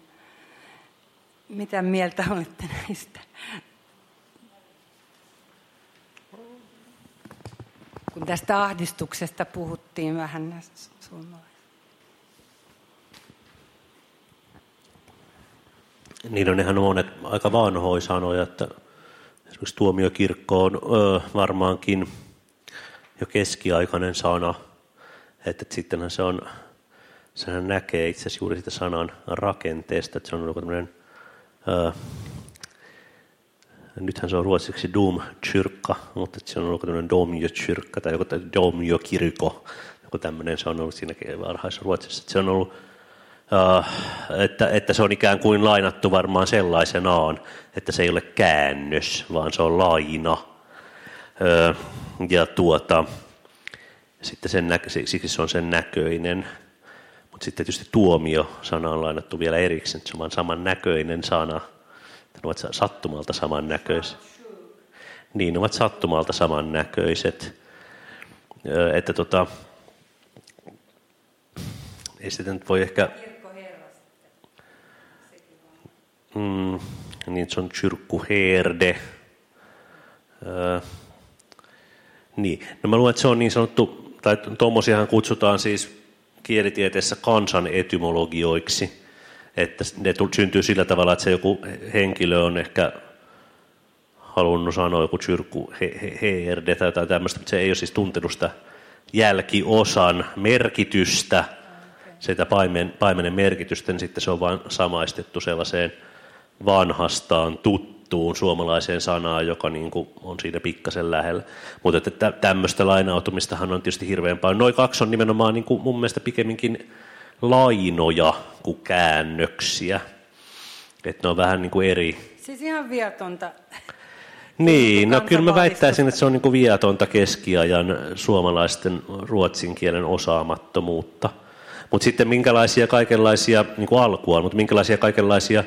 Mitä mieltä olette näistä? Kun tästä ahdistuksesta puhuttiin vähän näissä suomalaisissa. Niin on nehän monet aika vanhoja sanoja, että esimerkiksi tuomiokirkko on ö, varmaankin jo keskiaikainen sana, että, että sittenhän se on, sehän näkee itse asiassa juuri sitä sanan rakenteesta, että se on joku tämmöinen, ö, nythän se on ruotsiksi domkyrkka, mutta se on ollut tämmöinen domjökyrkka tai joku domjökirko, joku tämmöinen se on ollut siinäkin varhaisessa Ruotsissa, että se on ollut Uh, että, että se on ikään kuin lainattu varmaan sellaisenaan, että se ei ole käännös, vaan se on laina. Uh, ja tuota, sitten sen nä- siksi se on sen näköinen. Mutta sitten tietysti tuomio-sana on lainattu vielä erikseen, että se on vain saman näköinen sana. Ne ovat sattumalta samannäköiset. Niin, ne ovat sattumalta samannäköiset. Että tota, ei sitä nyt voi ehkä Mm, niin se on kyrkkuherde. Öö, niin. No mä luulen, että se on niin sanottu, tai tuommoisiahan kutsutaan siis kielitieteessä kansanetymologioiksi, että ne syntyy sillä tavalla, että se joku henkilö on ehkä halunnut sanoa joku kyrkku herde tai jotain tämmöistä, mutta se ei ole siis tuntenut sitä jälkiosan merkitystä, sitä paimen, paimenen merkitystä, niin sitten se on vain samaistettu sellaiseen vanhastaan tuttuun suomalaiseen sanaan, joka niin kuin on siinä pikkasen lähellä. Mutta että tämmöistä lainautumistahan on tietysti hirveän paljon. Noin kaksi on nimenomaan niin kuin mun mielestä pikemminkin lainoja kuin käännöksiä. Että ne on vähän niin kuin eri. Siis ihan viatonta. Niin, no kyllä mä väittäisin, että se on niin kuin viatonta keskiajan suomalaisten ruotsin kielen osaamattomuutta. Mutta sitten minkälaisia kaikenlaisia, niin kuin alkua, mutta minkälaisia kaikenlaisia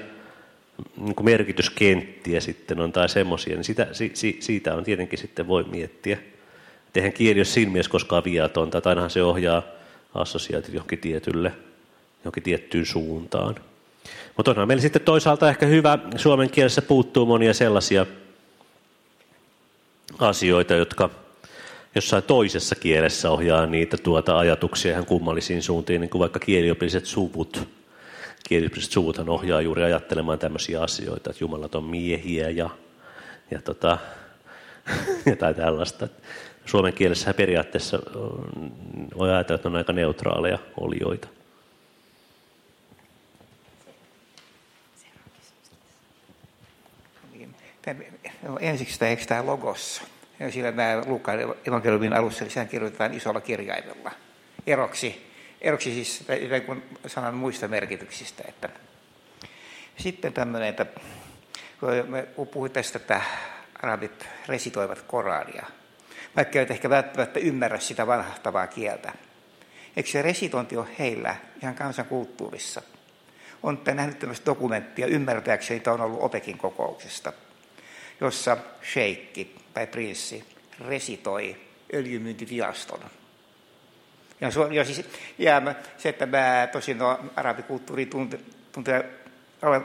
niin kuin merkityskenttiä sitten on tai semmoisia, niin sitä, si, siitä on tietenkin sitten voi miettiä. Eihän kieli ole siinä mielessä koskaan viatonta, tai ainahan se ohjaa assosiaatiot johonkin tietylle, johonkin tiettyyn suuntaan. Mutta onhan meillä sitten toisaalta ehkä hyvä, suomen kielessä puuttuu monia sellaisia asioita, jotka jossain toisessa kielessä ohjaa niitä tuota ajatuksia ihan kummallisiin suuntiin, niin kuin vaikka kieliopilliset suvut kielipaiset suvuthan ohjaa juuri ajattelemaan tämmöisiä asioita, että Jumalat on miehiä ja, ja tota, *laughs* jotain tällaista. Suomen kielessä periaatteessa voi ajatella, että on aika neutraaleja olioita. ensiksi tämä, eikö tämä logossa? Sillä tämä Luukkaan evankeliumin alussa, sehän kirjoitetaan isolla kirjaimella. Eroksi, eroksi siis kun sanan muista merkityksistä. Että. Sitten tämmöinen, että kun puhuit tästä, että arabit resitoivat Korania, vaikka eivät ehkä välttämättä ymmärrä sitä vanhahtavaa kieltä. Eikö se resitointi ole heillä ihan kansankulttuurissa? On nähnyt tämmöistä dokumenttia, ymmärtääkseni tämä on ollut Opekin kokouksesta – jossa sheikki tai prinssi resitoi öljymyyntiviraston. Ja, ja, siis, ja se, että mä tosin no, arabikulttuuri tunte, tunte,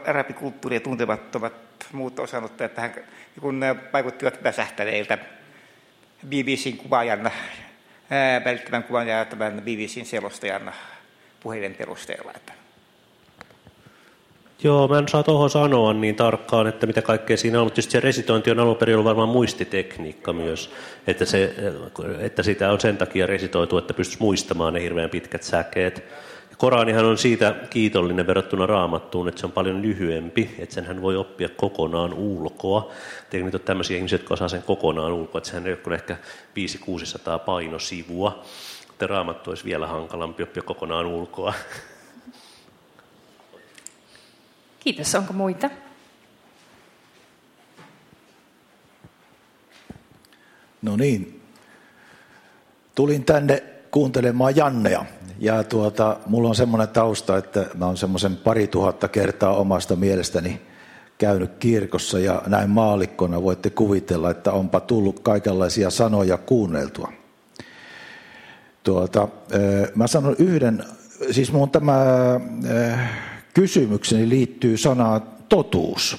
arabikulttuuria tuntemattomat muut osanottajat tähän, kun vaikuttivat väsähtäneiltä BBCn kuvaajan, välittävän kuvan ja tämän BBCn selostajan puheiden perusteella. Joo, mä en saa tuohon sanoa niin tarkkaan, että mitä kaikkea siinä on, mutta tietysti se resitointi on alun perin ollut varmaan muistitekniikka myös, että, se, että sitä on sen takia resitoitu, että pystyisi muistamaan ne hirveän pitkät säkeet. Koranihan on siitä kiitollinen verrattuna raamattuun, että se on paljon lyhyempi, että sen hän voi oppia kokonaan ulkoa. Teikö nyt ole tämmöisiä ihmisiä, jotka osaa sen kokonaan ulkoa, että sehän ei ole ehkä 5-600 painosivua. Että raamattu olisi vielä hankalampi oppia kokonaan ulkoa. Kiitos. Onko muita? No niin. Tulin tänne kuuntelemaan Jannea. Ja tuota, mulla on semmoinen tausta, että mä oon semmoisen pari tuhatta kertaa omasta mielestäni käynyt kirkossa ja näin maalikkona voitte kuvitella, että onpa tullut kaikenlaisia sanoja kuunneltua. Tuota, mä sanon yhden, siis mun tämä kysymykseni liittyy sanaan totuus.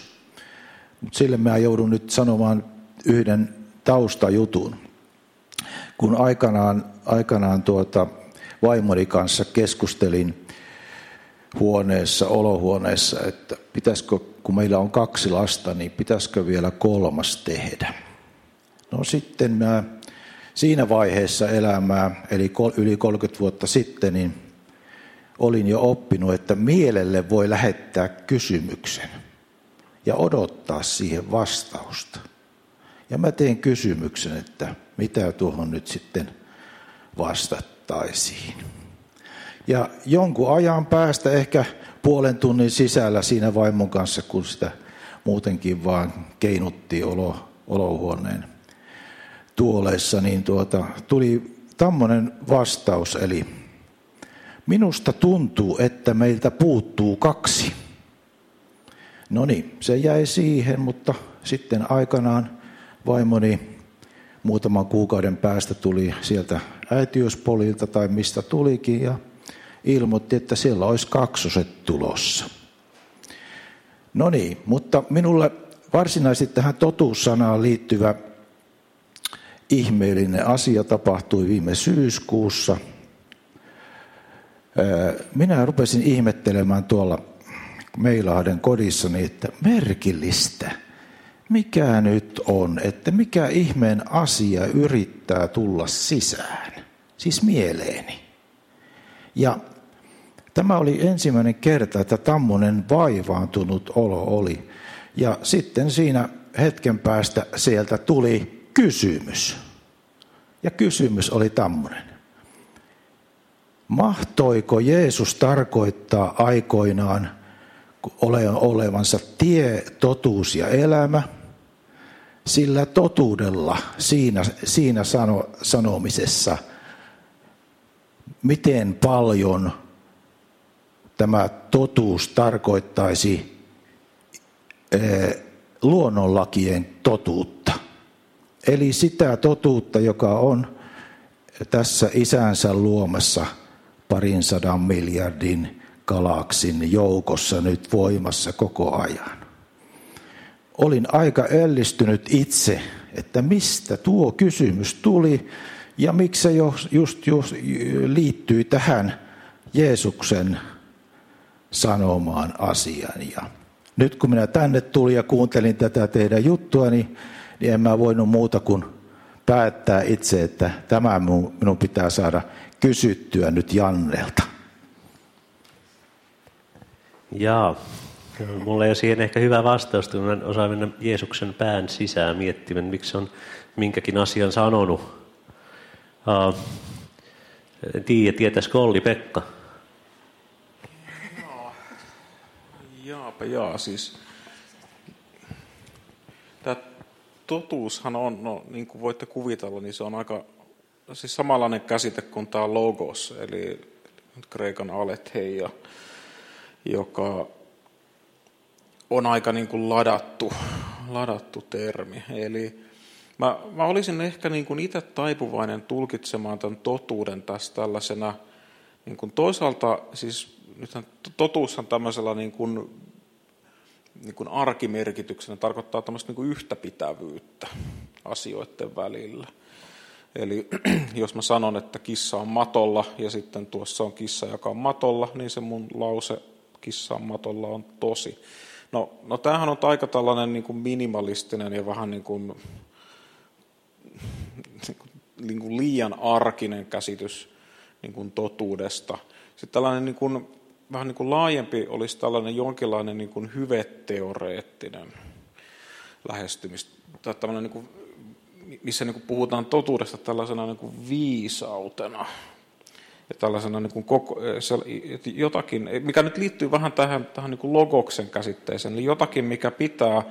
Mutta sille mä joudun nyt sanomaan yhden taustajutun. Kun aikanaan, aikanaan tuota vaimoni kanssa keskustelin huoneessa, olohuoneessa, että pitäisikö, kun meillä on kaksi lasta, niin pitäisikö vielä kolmas tehdä. No sitten mä siinä vaiheessa elämää, eli yli 30 vuotta sitten, niin olin jo oppinut, että mielelle voi lähettää kysymyksen ja odottaa siihen vastausta. Ja mä teen kysymyksen, että mitä tuohon nyt sitten vastattaisiin. Ja jonkun ajan päästä, ehkä puolen tunnin sisällä siinä vaimon kanssa, kun sitä muutenkin vaan keinutti olo, olohuoneen tuoleissa, niin tuota, tuli tämmöinen vastaus, eli Minusta tuntuu, että meiltä puuttuu kaksi. No niin, se jäi siihen, mutta sitten aikanaan vaimoni muutaman kuukauden päästä tuli sieltä äitiyspolilta tai mistä tulikin ja ilmoitti, että siellä olisi kaksoset tulossa. No niin, mutta minulle varsinaisesti tähän totuussanaan liittyvä ihmeellinen asia tapahtui viime syyskuussa – minä rupesin ihmettelemään tuolla Meilahden kodissani, että merkillistä. Mikä nyt on, että mikä ihmeen asia yrittää tulla sisään, siis mieleeni. Ja tämä oli ensimmäinen kerta, että tämmöinen vaivaantunut olo oli. Ja sitten siinä hetken päästä sieltä tuli kysymys. Ja kysymys oli tämmöinen. Mahtoiko Jeesus tarkoittaa aikoinaan olevansa tie, totuus ja elämä, sillä totuudella siinä, siinä sano, sanomisessa, miten paljon tämä totuus tarkoittaisi eh, luonnonlakien totuutta. Eli sitä totuutta, joka on tässä isänsä luomassa – parin sadan miljardin galaksin joukossa nyt voimassa koko ajan. Olin aika ällistynyt itse, että mistä tuo kysymys tuli ja miksi se just, just liittyy tähän Jeesuksen sanomaan asiaan. Ja nyt kun minä tänne tulin ja kuuntelin tätä teidän juttua, niin, niin en mä voinut muuta kuin päättää itse, että tämä minun pitää saada kysyttyä nyt Jannelta. Jaa, mulla ei ole siihen ehkä hyvä vastaus, kun mä osaan mennä Jeesuksen pään sisään miettimään, miksi on minkäkin asian sanonut. Uh, en tiedä, tietäisikö Olli Pekka? Jaapa jaa, siis tämä totuushan on, no, niin kuin voitte kuvitella, niin se on aika siis samanlainen käsite kuin tämä logos, eli kreikan aletheia, joka on aika niin kuin ladattu, ladattu termi. Eli mä, mä olisin ehkä niin kuin itse taipuvainen tulkitsemaan tämän totuuden tässä tällaisena, niin kuin toisaalta siis nythän totuushan tämmöisellä niin kuin, niin kuin arkimerkityksenä tarkoittaa tämmöistä niin kuin yhtäpitävyyttä asioiden välillä. Eli *clears throat* jos mä sanon, että kissa on matolla ja sitten tuossa on kissa, joka on matolla, niin se mun lause kissa on matolla on tosi. No, no tämähän on aika tällainen niin kuin minimalistinen ja vähän niin kuin, niin kuin liian arkinen käsitys niin kuin totuudesta. Sitten tällainen niin kuin, vähän niin kuin laajempi olisi tällainen jonkinlainen niin kuin hyveteoreettinen lähestymistä. Tällainen niin kuin, missä niin kuin puhutaan totuudesta tällaisena niin kuin viisautena tällaisena niin kuin koko, jotakin, mikä nyt liittyy vähän tähän, tähän niin kuin logoksen käsitteeseen, eli jotakin, mikä pitää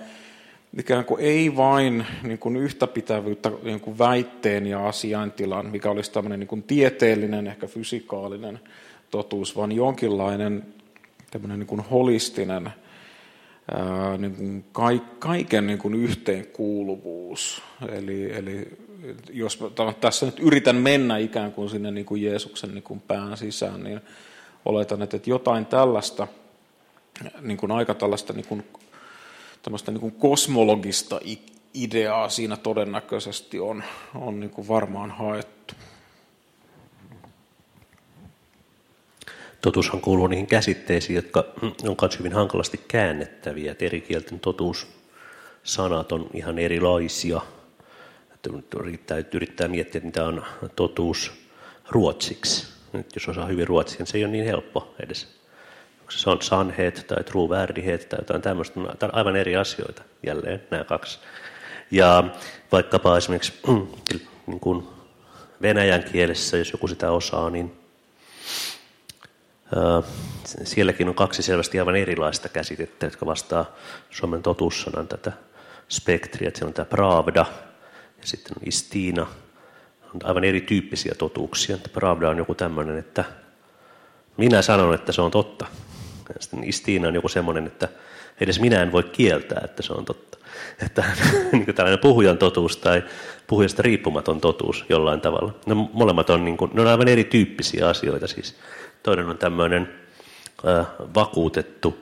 ikään kuin ei vain niin kuin yhtäpitävyyttä niin kuin väitteen ja asiaintilan, mikä olisi tämmöinen niin kuin tieteellinen, ehkä fysikaalinen totuus, vaan jonkinlainen tämmöinen niin kuin holistinen niin kuin kaiken niin kuin yhteenkuuluvuus. Eli, eli jos tässä nyt yritän mennä ikään kuin sinne niin kuin Jeesuksen niin kuin pään sisään, niin oletan, että jotain tällaista, niin kuin aika tällaista niin kuin, niin kuin kosmologista ideaa siinä todennäköisesti on, on niin kuin varmaan haettu. Totuushan kuuluu niihin käsitteisiin, jotka on myös hyvin hankalasti käännettäviä. Et eri kielten totuussanat on ihan erilaisia. Yrittää, yrittää miettiä, että mitä on totuus ruotsiksi. Nyt jos osaa hyvin ruotsia, niin se ei ole niin helppo edes. Se on sanheet tai truvärdighet tai jotain tämmöistä. Tämä on aivan eri asioita jälleen nämä kaksi. Ja vaikkapa esimerkiksi *clears throat* niin kuin venäjän kielessä, jos joku sitä osaa, niin Sielläkin on kaksi selvästi aivan erilaista käsitettä, jotka vastaa Suomen totuussanan tätä spektriä. Siellä on tämä Pravda ja sitten on Istina. On aivan erityyppisiä totuuksia. Pravda on joku tämmöinen, että minä sanon, että se on totta. Ja sitten Istina on joku semmoinen, että edes minä en voi kieltää, että se on totta. Että *laughs* niin kuin tällainen puhujan totuus tai puhujasta riippumaton totuus jollain tavalla. Ne molemmat on, niin kuin, ne on aivan erityyppisiä asioita siis. Toinen on tämmöinen äh, vakuutettu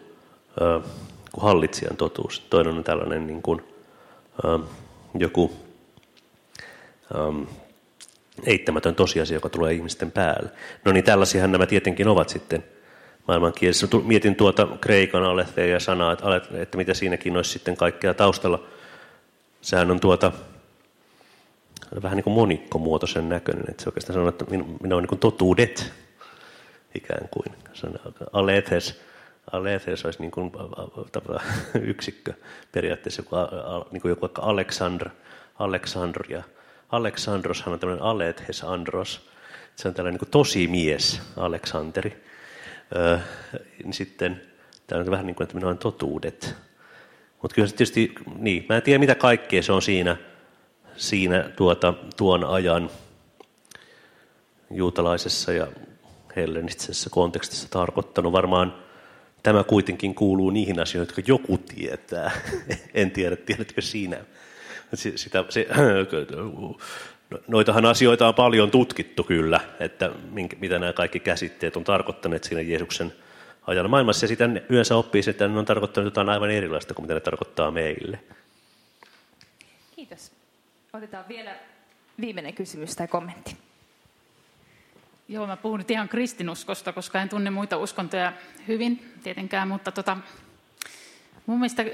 äh, hallitsijan totuus. Toinen on tällainen niin kuin, äh, joku ähm, eittämätön tosiasia, joka tulee ihmisten päälle. No niin, tällaisiahan nämä tietenkin ovat sitten maailmankielessä. Mietin tuota kreikan aletheja ja sanaa, että, että mitä siinäkin olisi sitten kaikkea taustalla. Sehän on tuota, vähän niin kuin monikkomuotoisen näköinen, että se oikeastaan sanoo, että minä, minä olen niin kuin totuudet, ikään kuin. Alethes, alethes olisi niin kuin *laughs* yksikkö periaatteessa, joku, niin kuin joku vaikka Aleksandr, Aleksandria. Aleksandroshan on tämmöinen alethes andros. Se on tällainen niin tosi mies, Aleksanteri. Öö, niin sitten tämä on vähän niin kuin, että minä totuudet. Mutta kyllä se tietysti, niin, mä en tiedä mitä kaikkea se on siinä, siinä tuota, tuon ajan juutalaisessa ja hellenistisessä kontekstissa tarkoittanut. Varmaan tämä kuitenkin kuuluu niihin asioihin, jotka joku tietää. *laughs* en tiedä, tiedätkö sinä. Sitä, se, *clears throat* noitahan asioita on paljon tutkittu kyllä, että minkä, mitä nämä kaikki käsitteet on tarkoittaneet siinä Jeesuksen ajan maailmassa. Ja sitä yleensä oppii, että ne on tarkoittanut jotain aivan erilaista kuin mitä ne tarkoittaa meille. Kiitos. Otetaan vielä viimeinen kysymys tai kommentti. Joo, mä puhun nyt ihan kristinuskosta, koska en tunne muita uskontoja hyvin tietenkään, mutta tota, mun mielestä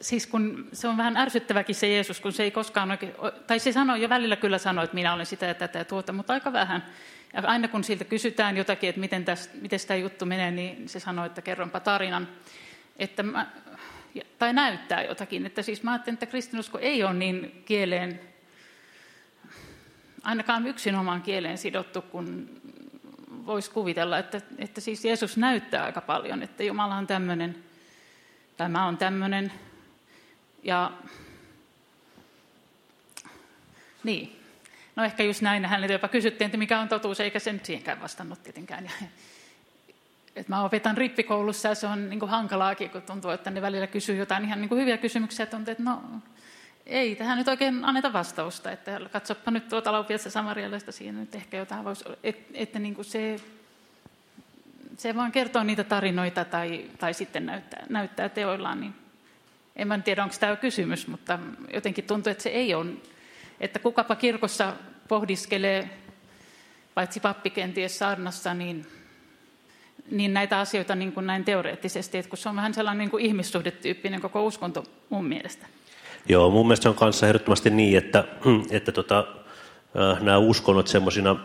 siis kun se on vähän ärsyttäväkin se Jeesus, kun se ei koskaan oikein, tai se sanoo jo välillä kyllä sanoo, että minä olen sitä ja tätä ja tuota, mutta aika vähän. Ja aina kun siltä kysytään jotakin, että miten, tästä, miten tämä juttu menee, niin se sanoo, että kerronpa tarinan. Että mä, tai näyttää jotakin. Että siis mä ajattelen, että kristinusko ei ole niin kieleen, ainakaan yksin omaan kieleen sidottu, kun voisi kuvitella, että, että siis Jeesus näyttää aika paljon, että Jumala on tämmöinen, tai mä oon tämmöinen. Ja niin, no ehkä just näin, hänelle jopa kysyttiin, että mikä on totuus, eikä se nyt siihenkään vastannut tietenkään. Ja, että mä opetan rippikoulussa ja se on niin kuin hankalaakin, kun tuntuu, että ne välillä kysyy jotain ihan niin kuin hyviä kysymyksiä, että tuntuu, että no ei tähän nyt oikein anneta vastausta, että katsoppa nyt tuota laupiassa samarialaista siinä nyt ehkä jotain voisi, että, että niin kuin se, se vaan kertoo niitä tarinoita tai, tai sitten näyttää, näyttää teoillaan, niin en mä tiedä, onko tämä kysymys, mutta jotenkin tuntuu, että se ei ole, että kukapa kirkossa pohdiskelee, paitsi pappi kenties saarnassa, niin, niin näitä asioita niin kuin näin teoreettisesti, että kun se on vähän sellainen niin kuin ihmissuhdetyyppinen koko uskonto mun mielestä. Joo, mun mielestä se on kanssa ehdottomasti niin, että, että tota, nämä uskonnot semmoisina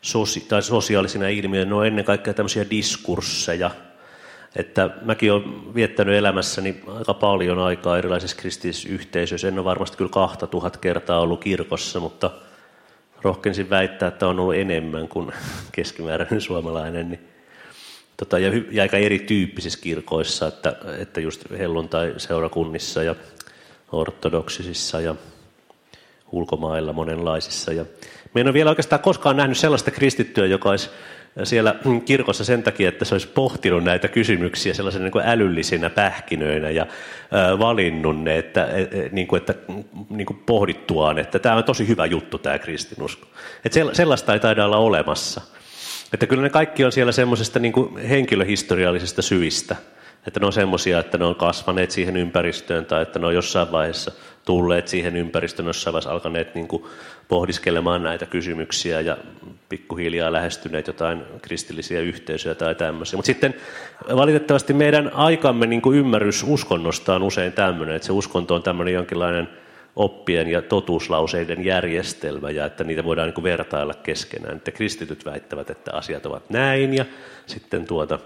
sosi, tai sosiaalisina ilmiöinä, ne on ennen kaikkea tämmöisiä diskursseja. Että mäkin olen viettänyt elämässäni aika paljon aikaa erilaisissa kristillisissä yhteisöissä. En ole varmasti kyllä kahta tuhat kertaa ollut kirkossa, mutta rohkensin väittää, että on ollut enemmän kuin *laughs* keskimääräinen suomalainen. Niin, tota, ja, ja aika erityyppisissä kirkoissa, että, että just helluntai-seurakunnissa ja ortodoksisissa ja ulkomailla monenlaisissa. Ja me en ole vielä oikeastaan koskaan nähnyt sellaista kristittyä, joka olisi siellä kirkossa sen takia, että se olisi pohtinut näitä kysymyksiä sellaisena niin kuin älyllisinä pähkinöinä ja valinnut ne, että, e, e, niin kuin, että niin kuin pohdittuaan, että tämä on tosi hyvä juttu tämä kristinusko. Että sellaista ei taida olla olemassa. Että kyllä ne kaikki on siellä semmoisesta niin henkilöhistoriallisesta syistä – että ne on semmoisia, että ne on kasvaneet siihen ympäristöön tai että ne on jossain vaiheessa tulleet siihen ympäristöön, jossain vaiheessa alkaneet niin kuin pohdiskelemaan näitä kysymyksiä ja pikkuhiljaa lähestyneet jotain kristillisiä yhteisöjä tai tämmöisiä. Mutta sitten valitettavasti meidän aikamme niin kuin ymmärrys uskonnosta on usein tämmöinen, että se uskonto on tämmöinen jonkinlainen oppien ja totuuslauseiden järjestelmä ja että niitä voidaan niin kuin vertailla keskenään. Että kristityt väittävät, että asiat ovat näin ja sitten tuota,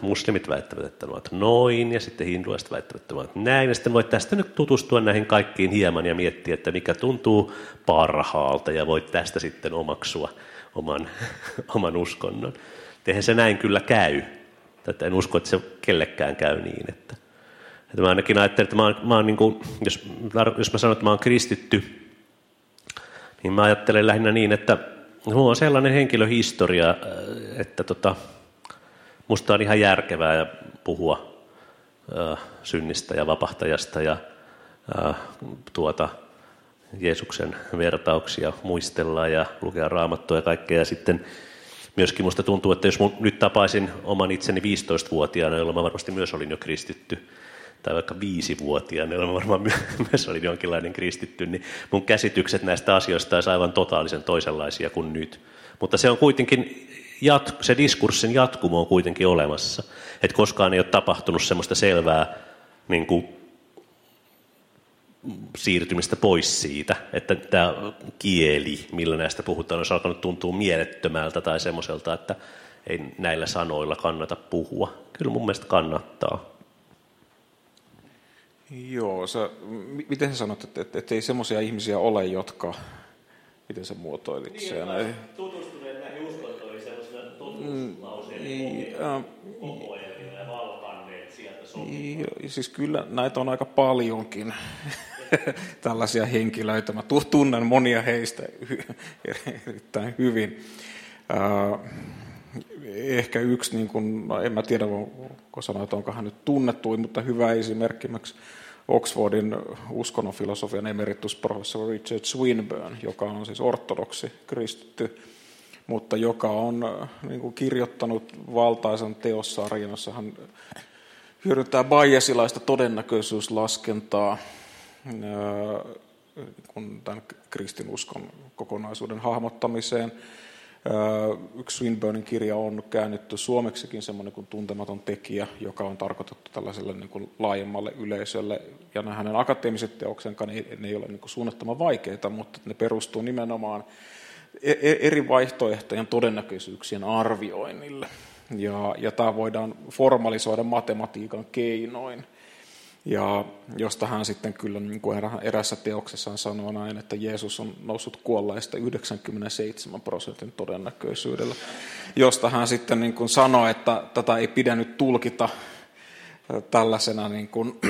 muslimit väittävät, että ne ovat noin, ja sitten hinduaiset väittävät, että ne ovat näin. Ja sitten voit tästä nyt tutustua näihin kaikkiin hieman ja miettiä, että mikä tuntuu parhaalta, ja voit tästä sitten omaksua oman, *laughs* oman uskonnon. Eihän se näin kyllä käy. Tätä en usko, että se kellekään käy niin. Että, että mä ainakin ajattelen, että mä oon, mä oon niin kuin, jos, jos mä sanon, että mä oon kristitty, niin mä ajattelen lähinnä niin, että mulla on sellainen henkilöhistoria, äh, että tota, Musta on ihan järkevää ja puhua äh, synnistä ja vapahtajasta ja äh, tuota, Jeesuksen vertauksia muistella ja lukea raamattua ja kaikkea. Ja sitten myöskin musta tuntuu, että jos nyt tapaisin oman itseni 15-vuotiaana, jolloin mä varmasti myös olin jo kristitty, tai vaikka viisivuotiaana, jolloin varmaan *laughs* myös olin jonkinlainen kristitty, niin mun käsitykset näistä asioista olisi aivan totaalisen toisenlaisia kuin nyt. Mutta se on kuitenkin jat, se diskurssin jatkumo on kuitenkin olemassa. Että koskaan ei ole tapahtunut semmoista selvää niin kuin, siirtymistä pois siitä, että tämä kieli, millä näistä puhutaan, olisi alkanut tuntua mielettömältä tai semmoiselta, että ei näillä sanoilla kannata puhua. Kyllä mun mielestä kannattaa. Joo, sä, miten sä sanot, että, että, että ei semmoisia ihmisiä ole, jotka, miten sä muotoilit niin, sen totuuslauseiden ja valkanneet sieltä Siis kyllä näitä on aika paljonkin *laughs* tällaisia henkilöitä. Mä tunnen monia heistä erittäin hyvin. Ehkä yksi, niin kuin, no en mä tiedä, voinko sanoa, että onko hän nyt tunnettu, mutta hyvä esimerkki Oxfordin uskonnonfilosofian emeritusprofessori Richard Swinburne, joka on siis ortodoksi kristitty mutta joka on äh, niin kuin kirjoittanut valtaisen teossarjan, jossa hän hyödyntää Bayesilaista todennäköisyyslaskentaa äh, kun tämän kristinuskon kokonaisuuden hahmottamiseen. Yksi Swinburnin kirja on käännetty suomeksikin semmoinen kuin Tuntematon tekijä, joka on tarkoitettu tällaiselle niin kuin laajemmalle yleisölle. Ja nämä hänen akateemiset teoksenkaan ne, ei ole niin suunnattoman vaikeita, mutta ne perustuu nimenomaan eri vaihtoehtojen todennäköisyyksien arvioinnille. Ja, ja tämä voidaan formalisoida matematiikan keinoin. Ja josta hän sitten kyllä niin kuin erässä teoksessaan sanoo näin, että Jeesus on noussut kuolleista 97 prosentin todennäköisyydellä. Josta hän sitten niin kuin sanoi, että tätä ei pidä nyt tulkita tällaisena niin kuin,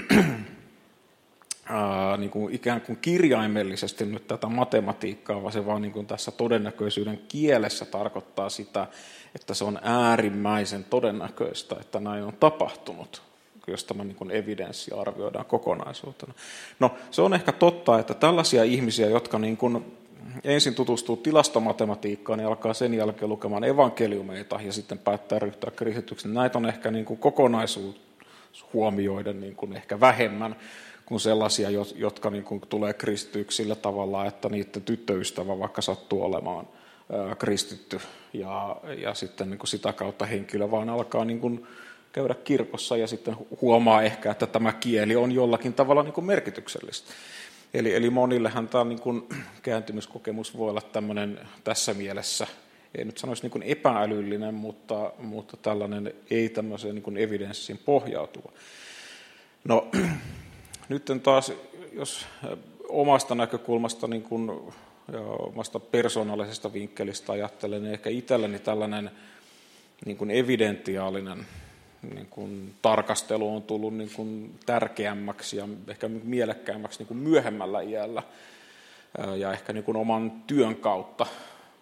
ää, niin kuin ikään kuin kirjaimellisesti nyt tätä matematiikkaa, vaan se vaan niin kuin tässä todennäköisyyden kielessä tarkoittaa sitä, että se on äärimmäisen todennäköistä, että näin on tapahtunut jos tämä niin kuin evidenssi arvioidaan kokonaisuutena. No se on ehkä totta, että tällaisia ihmisiä, jotka niin kuin ensin tutustuu tilastomatematiikkaan ja alkaa sen jälkeen lukemaan evankeliumeita ja sitten päättää ryhtyä kristityksi, näitä on ehkä niin kuin kokonaisuus huomioiden niin kuin ehkä vähemmän kuin sellaisia, jotka niin kuin tulee kristityksi sillä tavalla, että niiden tyttöystävä vaikka sattuu olemaan kristitty ja, ja sitten niin kuin sitä kautta henkilö vaan alkaa niin kuin käydä kirkossa ja sitten huomaa ehkä, että tämä kieli on jollakin tavalla niin kuin merkityksellistä. Eli, eli monillehan tämä niin kuin kääntymiskokemus voi olla tämmöinen tässä mielessä, ei nyt sanoisi niin kuin epäälyllinen, mutta, mutta tällainen ei tämmöiseen niin kuin evidenssiin pohjautuva. No nyt taas, jos omasta näkökulmasta niin kuin, ja omasta persoonallisesta vinkkelistä ajattelen, niin ehkä itselleni tällainen niin kuin evidentiaalinen niin kuin tarkastelu on tullut niin kuin tärkeämmäksi ja ehkä mielekkäämmäksi niin kuin myöhemmällä iällä ja ehkä niin kuin oman työn kautta,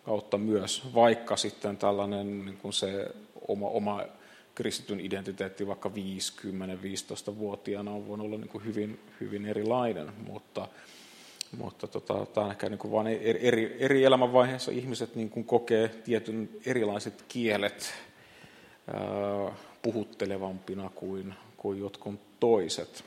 kautta myös, vaikka sitten tällainen niin kuin se oma, oma kristityn identiteetti vaikka 5-10-15-vuotiaana on voinut olla niin kuin hyvin, hyvin erilainen, mutta, mutta tota, tämä on ehkä niin kuin vain eri, eri elämänvaiheessa ihmiset niin kuin kokee tietyn erilaiset kielet puhuttelevampina kuin, kuin jotkut toiset.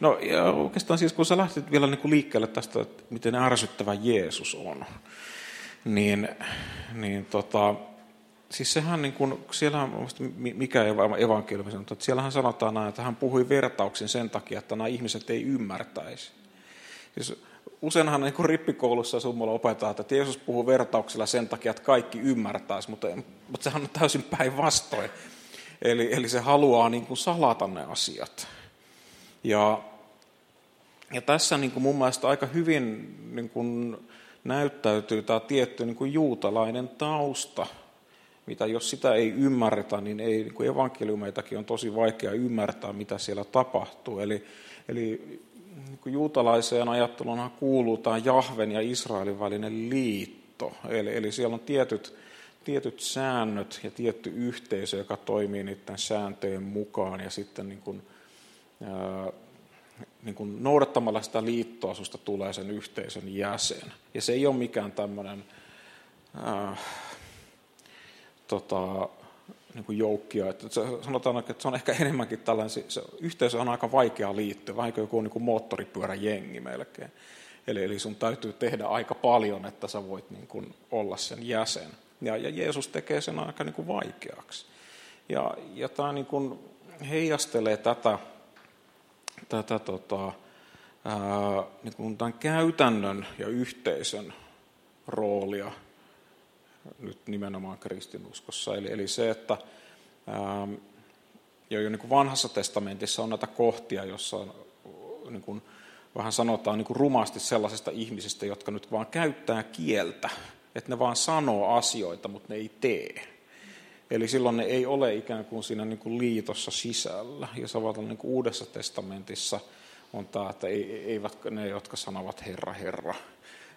No ja oikeastaan siis kun sä lähtit vielä niin kuin liikkeelle tästä, että miten ärsyttävä Jeesus on, niin, niin tota, siis sehän niin kuin, siellähän, mikä evankeliumi sanoo, että siellähän sanotaan näin, että hän puhui vertauksin sen takia, että nämä ihmiset ei ymmärtäisi. Siis useinhan niin kuin rippikoulussa summolla opetetaan, että Jeesus puhuu vertauksilla sen takia, että kaikki ymmärtäisi, mutta, mutta sehän on täysin päinvastoin. Eli, eli se haluaa niin kuin salata ne asiat. Ja, ja tässä niin kuin mun mielestä aika hyvin niin kuin näyttäytyy tämä tietty niin kuin juutalainen tausta, mitä jos sitä ei ymmärretä, niin, ei, niin kuin evankeliumeitakin on tosi vaikea ymmärtää, mitä siellä tapahtuu. Eli, eli niin juutalaiseen ajatteluun kuuluu tämä Jahven ja Israelin välinen liitto. Eli, eli siellä on tietyt, tietyt säännöt ja tietty yhteisö, joka toimii niiden sääntöjen mukaan. Ja sitten niin kuin, ää, niin kuin noudattamalla sitä liittoa susta tulee sen yhteisön jäsen. Ja se ei ole mikään tämmöinen ää, tota, niin kuin joukkia. Että se, sanotaan, että se on ehkä enemmänkin tällainen, se yhteisö on aika vaikea liittyä, vähän kuin joku niin kuin moottoripyöräjengi melkein. Eli, eli sun täytyy tehdä aika paljon, että sä voit niin kuin olla sen jäsen. Ja, ja Jeesus tekee sen aika niin kuin vaikeaksi. Ja, ja tämä niin kuin heijastelee tätä, tätä tota, ää, niin kuin tämän käytännön ja yhteisön roolia nyt nimenomaan kristinuskossa. Eli, eli se, että ää, jo, jo niin kuin vanhassa testamentissa on näitä kohtia, jossa niin kuin, vähän sanotaan niin kuin rumasti sellaisista ihmisistä, jotka nyt vaan käyttää kieltä, että ne vaan sanoo asioita, mutta ne ei tee. Eli silloin ne ei ole ikään kuin siinä niin kuin liitossa sisällä. Ja samalla niin Uudessa testamentissa on tämä, että eivät ne, jotka sanovat Herra, Herra,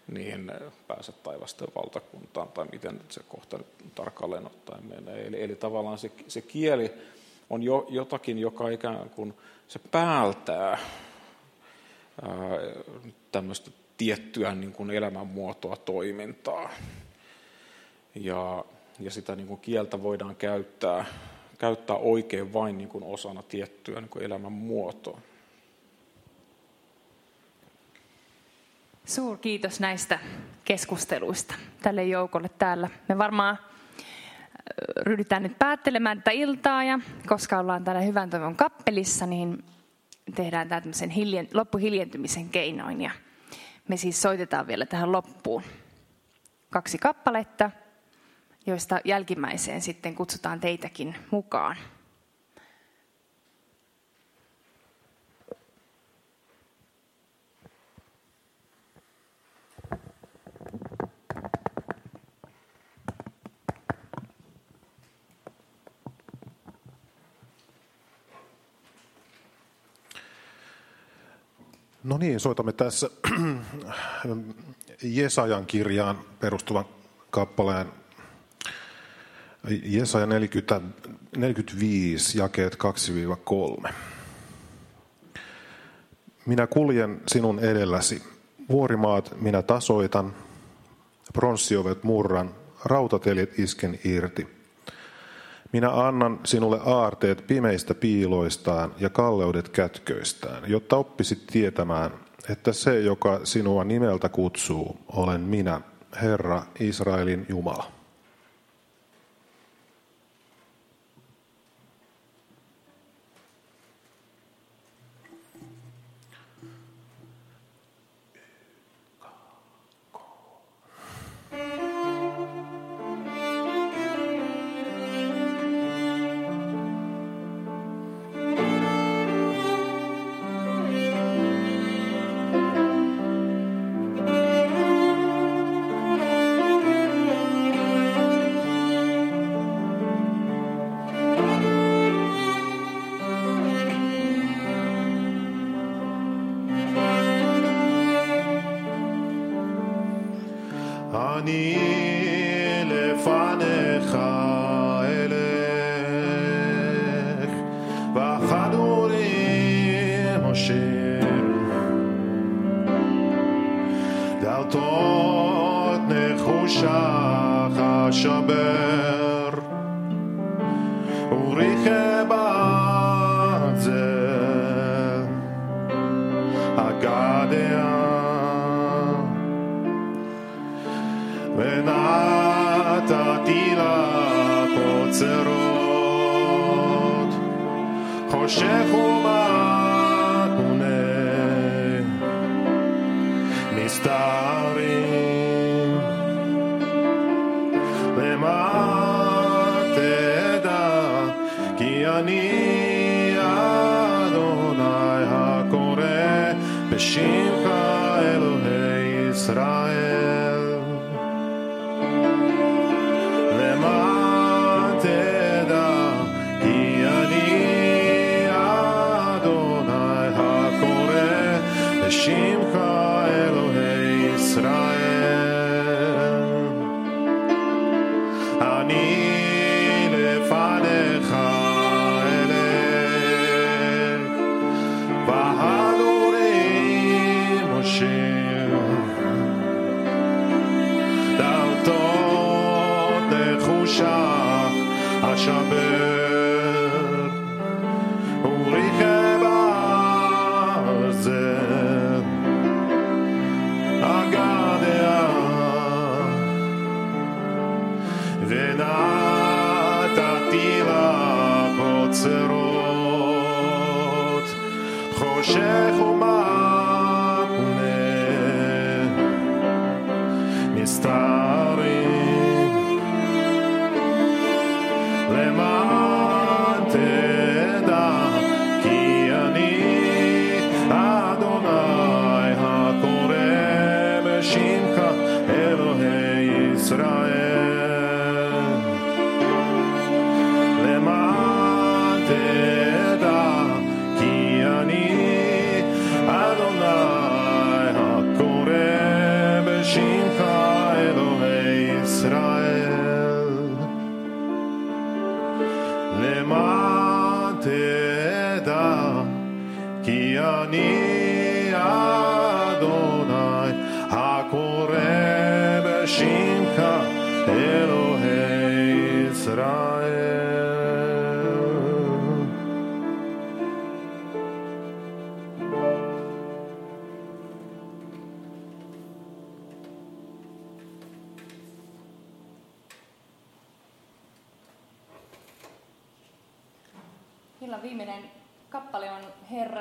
niin pääse taivasten valtakuntaan, tai miten se kohta tarkalleen ottaen menee. Eli, eli tavallaan se, se kieli on jo, jotakin, joka ikään kuin se päältää ää, tämmöistä tiettyä niin kuin elämänmuotoa, toimintaa. Ja, ja sitä niin kuin kieltä voidaan käyttää, käyttää oikein vain niin kuin osana tiettyä niin kuin elämänmuotoa. Suur kiitos näistä keskusteluista tälle joukolle täällä. Me varmaan ryhdytään nyt päättelemään tätä iltaa ja koska ollaan täällä Hyvän toivon kappelissa, niin tehdään tämä tämmöisen hiljen, loppuhiljentymisen keinoin ja me siis soitetaan vielä tähän loppuun kaksi kappaletta, joista jälkimmäiseen sitten kutsutaan teitäkin mukaan. No niin, soitamme tässä *clears throat* Jesajan kirjaan perustuvan kappaleen Jesaja 40, 45, jakeet 2-3. Minä kuljen sinun edelläsi. Vuorimaat minä tasoitan, pronssiovet murran, rautateljet isken irti. Minä annan sinulle aarteet pimeistä piiloistaan ja kalleudet kätköistään, jotta oppisit tietämään, että se, joka sinua nimeltä kutsuu, olen minä, Herra Israelin Jumala.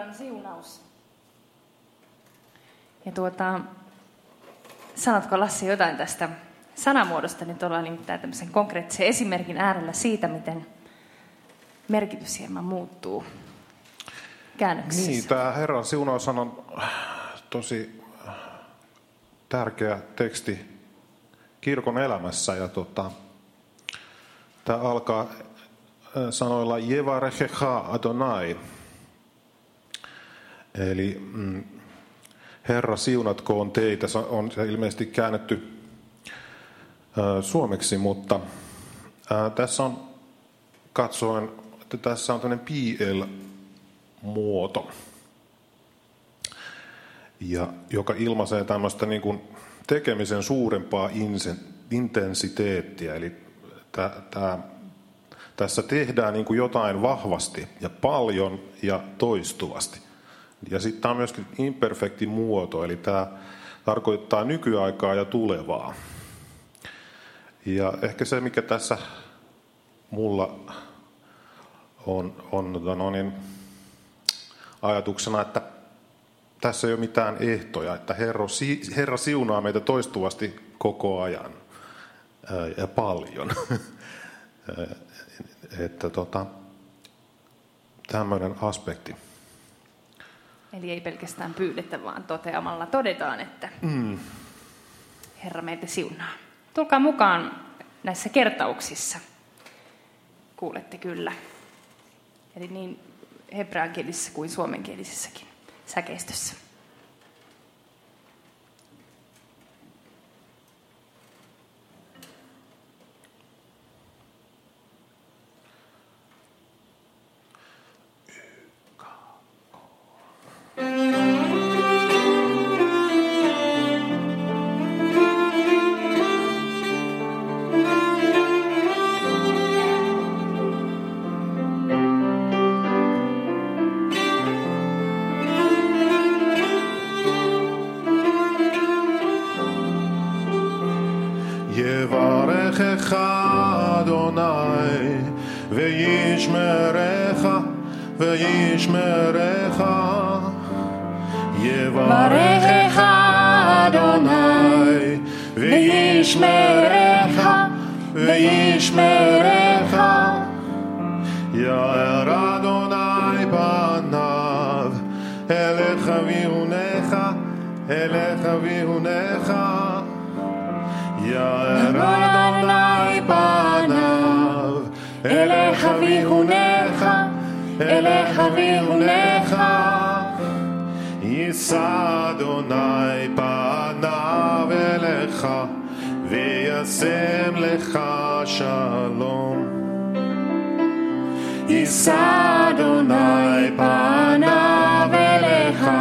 Herran siunaus. Ja tuota, sanotko Lassi jotain tästä sanamuodosta? Nyt ollaan nimittäin tämmöisen konkreettisen esimerkin äärellä siitä, miten merkitys hieman muuttuu käännöksissä. Niin, tämä Herran siunaus on tosi tärkeä teksti kirkon elämässä. Ja tota, tämä alkaa sanoilla Jevarechecha Adonai. Eli mm, Herra siunatkoon teitä, on ilmeisesti käännetty suomeksi, mutta tässä on, katsoen, että tässä on tämmöinen PL-muoto, ja, joka ilmaisee tämmöistä niin kuin tekemisen suurempaa intensiteettiä. Eli tää, tää, tässä tehdään niin kuin jotain vahvasti ja paljon ja toistuvasti. Ja sitten tämä on myöskin imperfekti muoto, eli tämä tarkoittaa nykyaikaa ja tulevaa. Ja ehkä se, mikä tässä mulla on, on tota no niin, ajatuksena, että tässä ei ole mitään ehtoja, että Herra, Herra siunaa meitä toistuvasti koko ajan ja paljon. *laughs* että tota, tämmöinen aspekti. Eli ei pelkästään pyydetä, vaan toteamalla todetaan, että mm. Herra meitä siunaa. Tulkaa mukaan näissä kertauksissa. Kuulette kyllä. Eli niin hebreankielisessä kuin suomenkielisessäkin säkeistössä. Música בעניו. אליך וירונך, אליך וירונך. ירד אדוני בעניו, אליך וירונך, אליך וירונך. יישא אדוני פניו אליך, וישם לך שלום. is Adonai panav elecha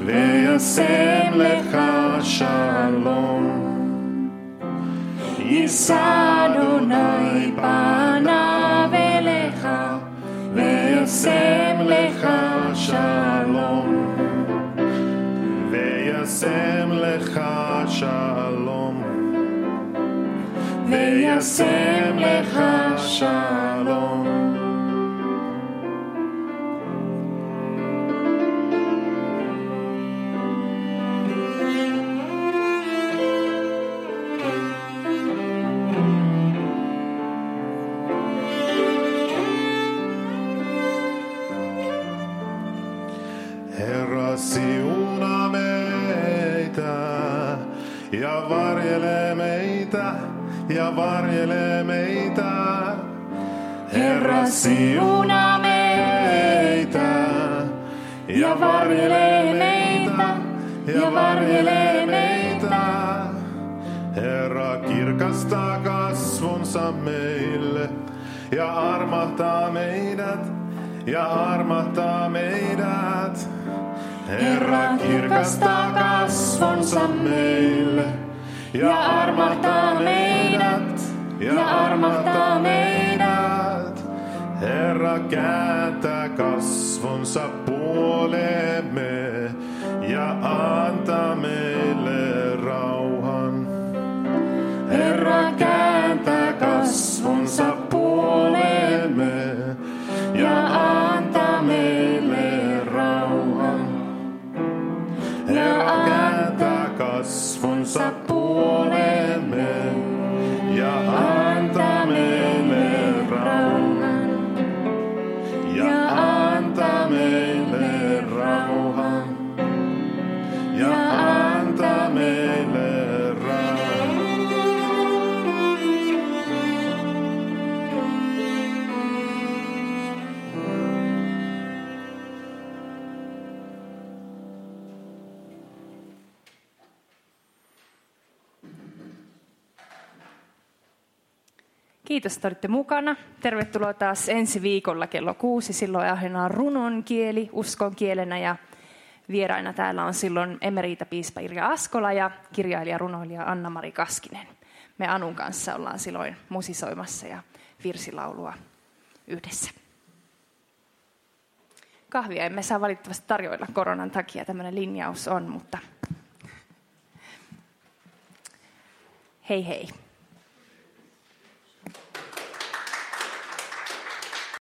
veyasem lecha shalom. Is Adonai panav elecha veyasem lecha shalom. וישם לך שלום, וישם לך שלום. ja varjelee meitä. Herra siunaa meitä ja varjelee meitä ja varjelee meitä. Herra kirkastaa kasvonsa meille ja armahtaa meidät ja armahtaa meidät. Herra kirkastaa kasvonsa meille ja armahtaa meidät, ja armahtaa meidät. Herra kääntää kasvonsa puolemme ja antaa meille rauhan. Herra kääntää kasvonsa puolemme ja antaa meille rauhan. Herra kääntää kasvonsa puolemme. for Kiitos, että olitte mukana. Tervetuloa taas ensi viikolla kello kuusi. Silloin ahdenaan runon kieli uskon kielenä ja vieraina täällä on silloin emerita piispa Irja Askola ja kirjailija runoilija Anna-Mari Kaskinen. Me Anun kanssa ollaan silloin musisoimassa ja virsilaulua yhdessä. Kahvia emme saa valitettavasti tarjoilla koronan takia, tämmöinen linjaus on, mutta hei hei.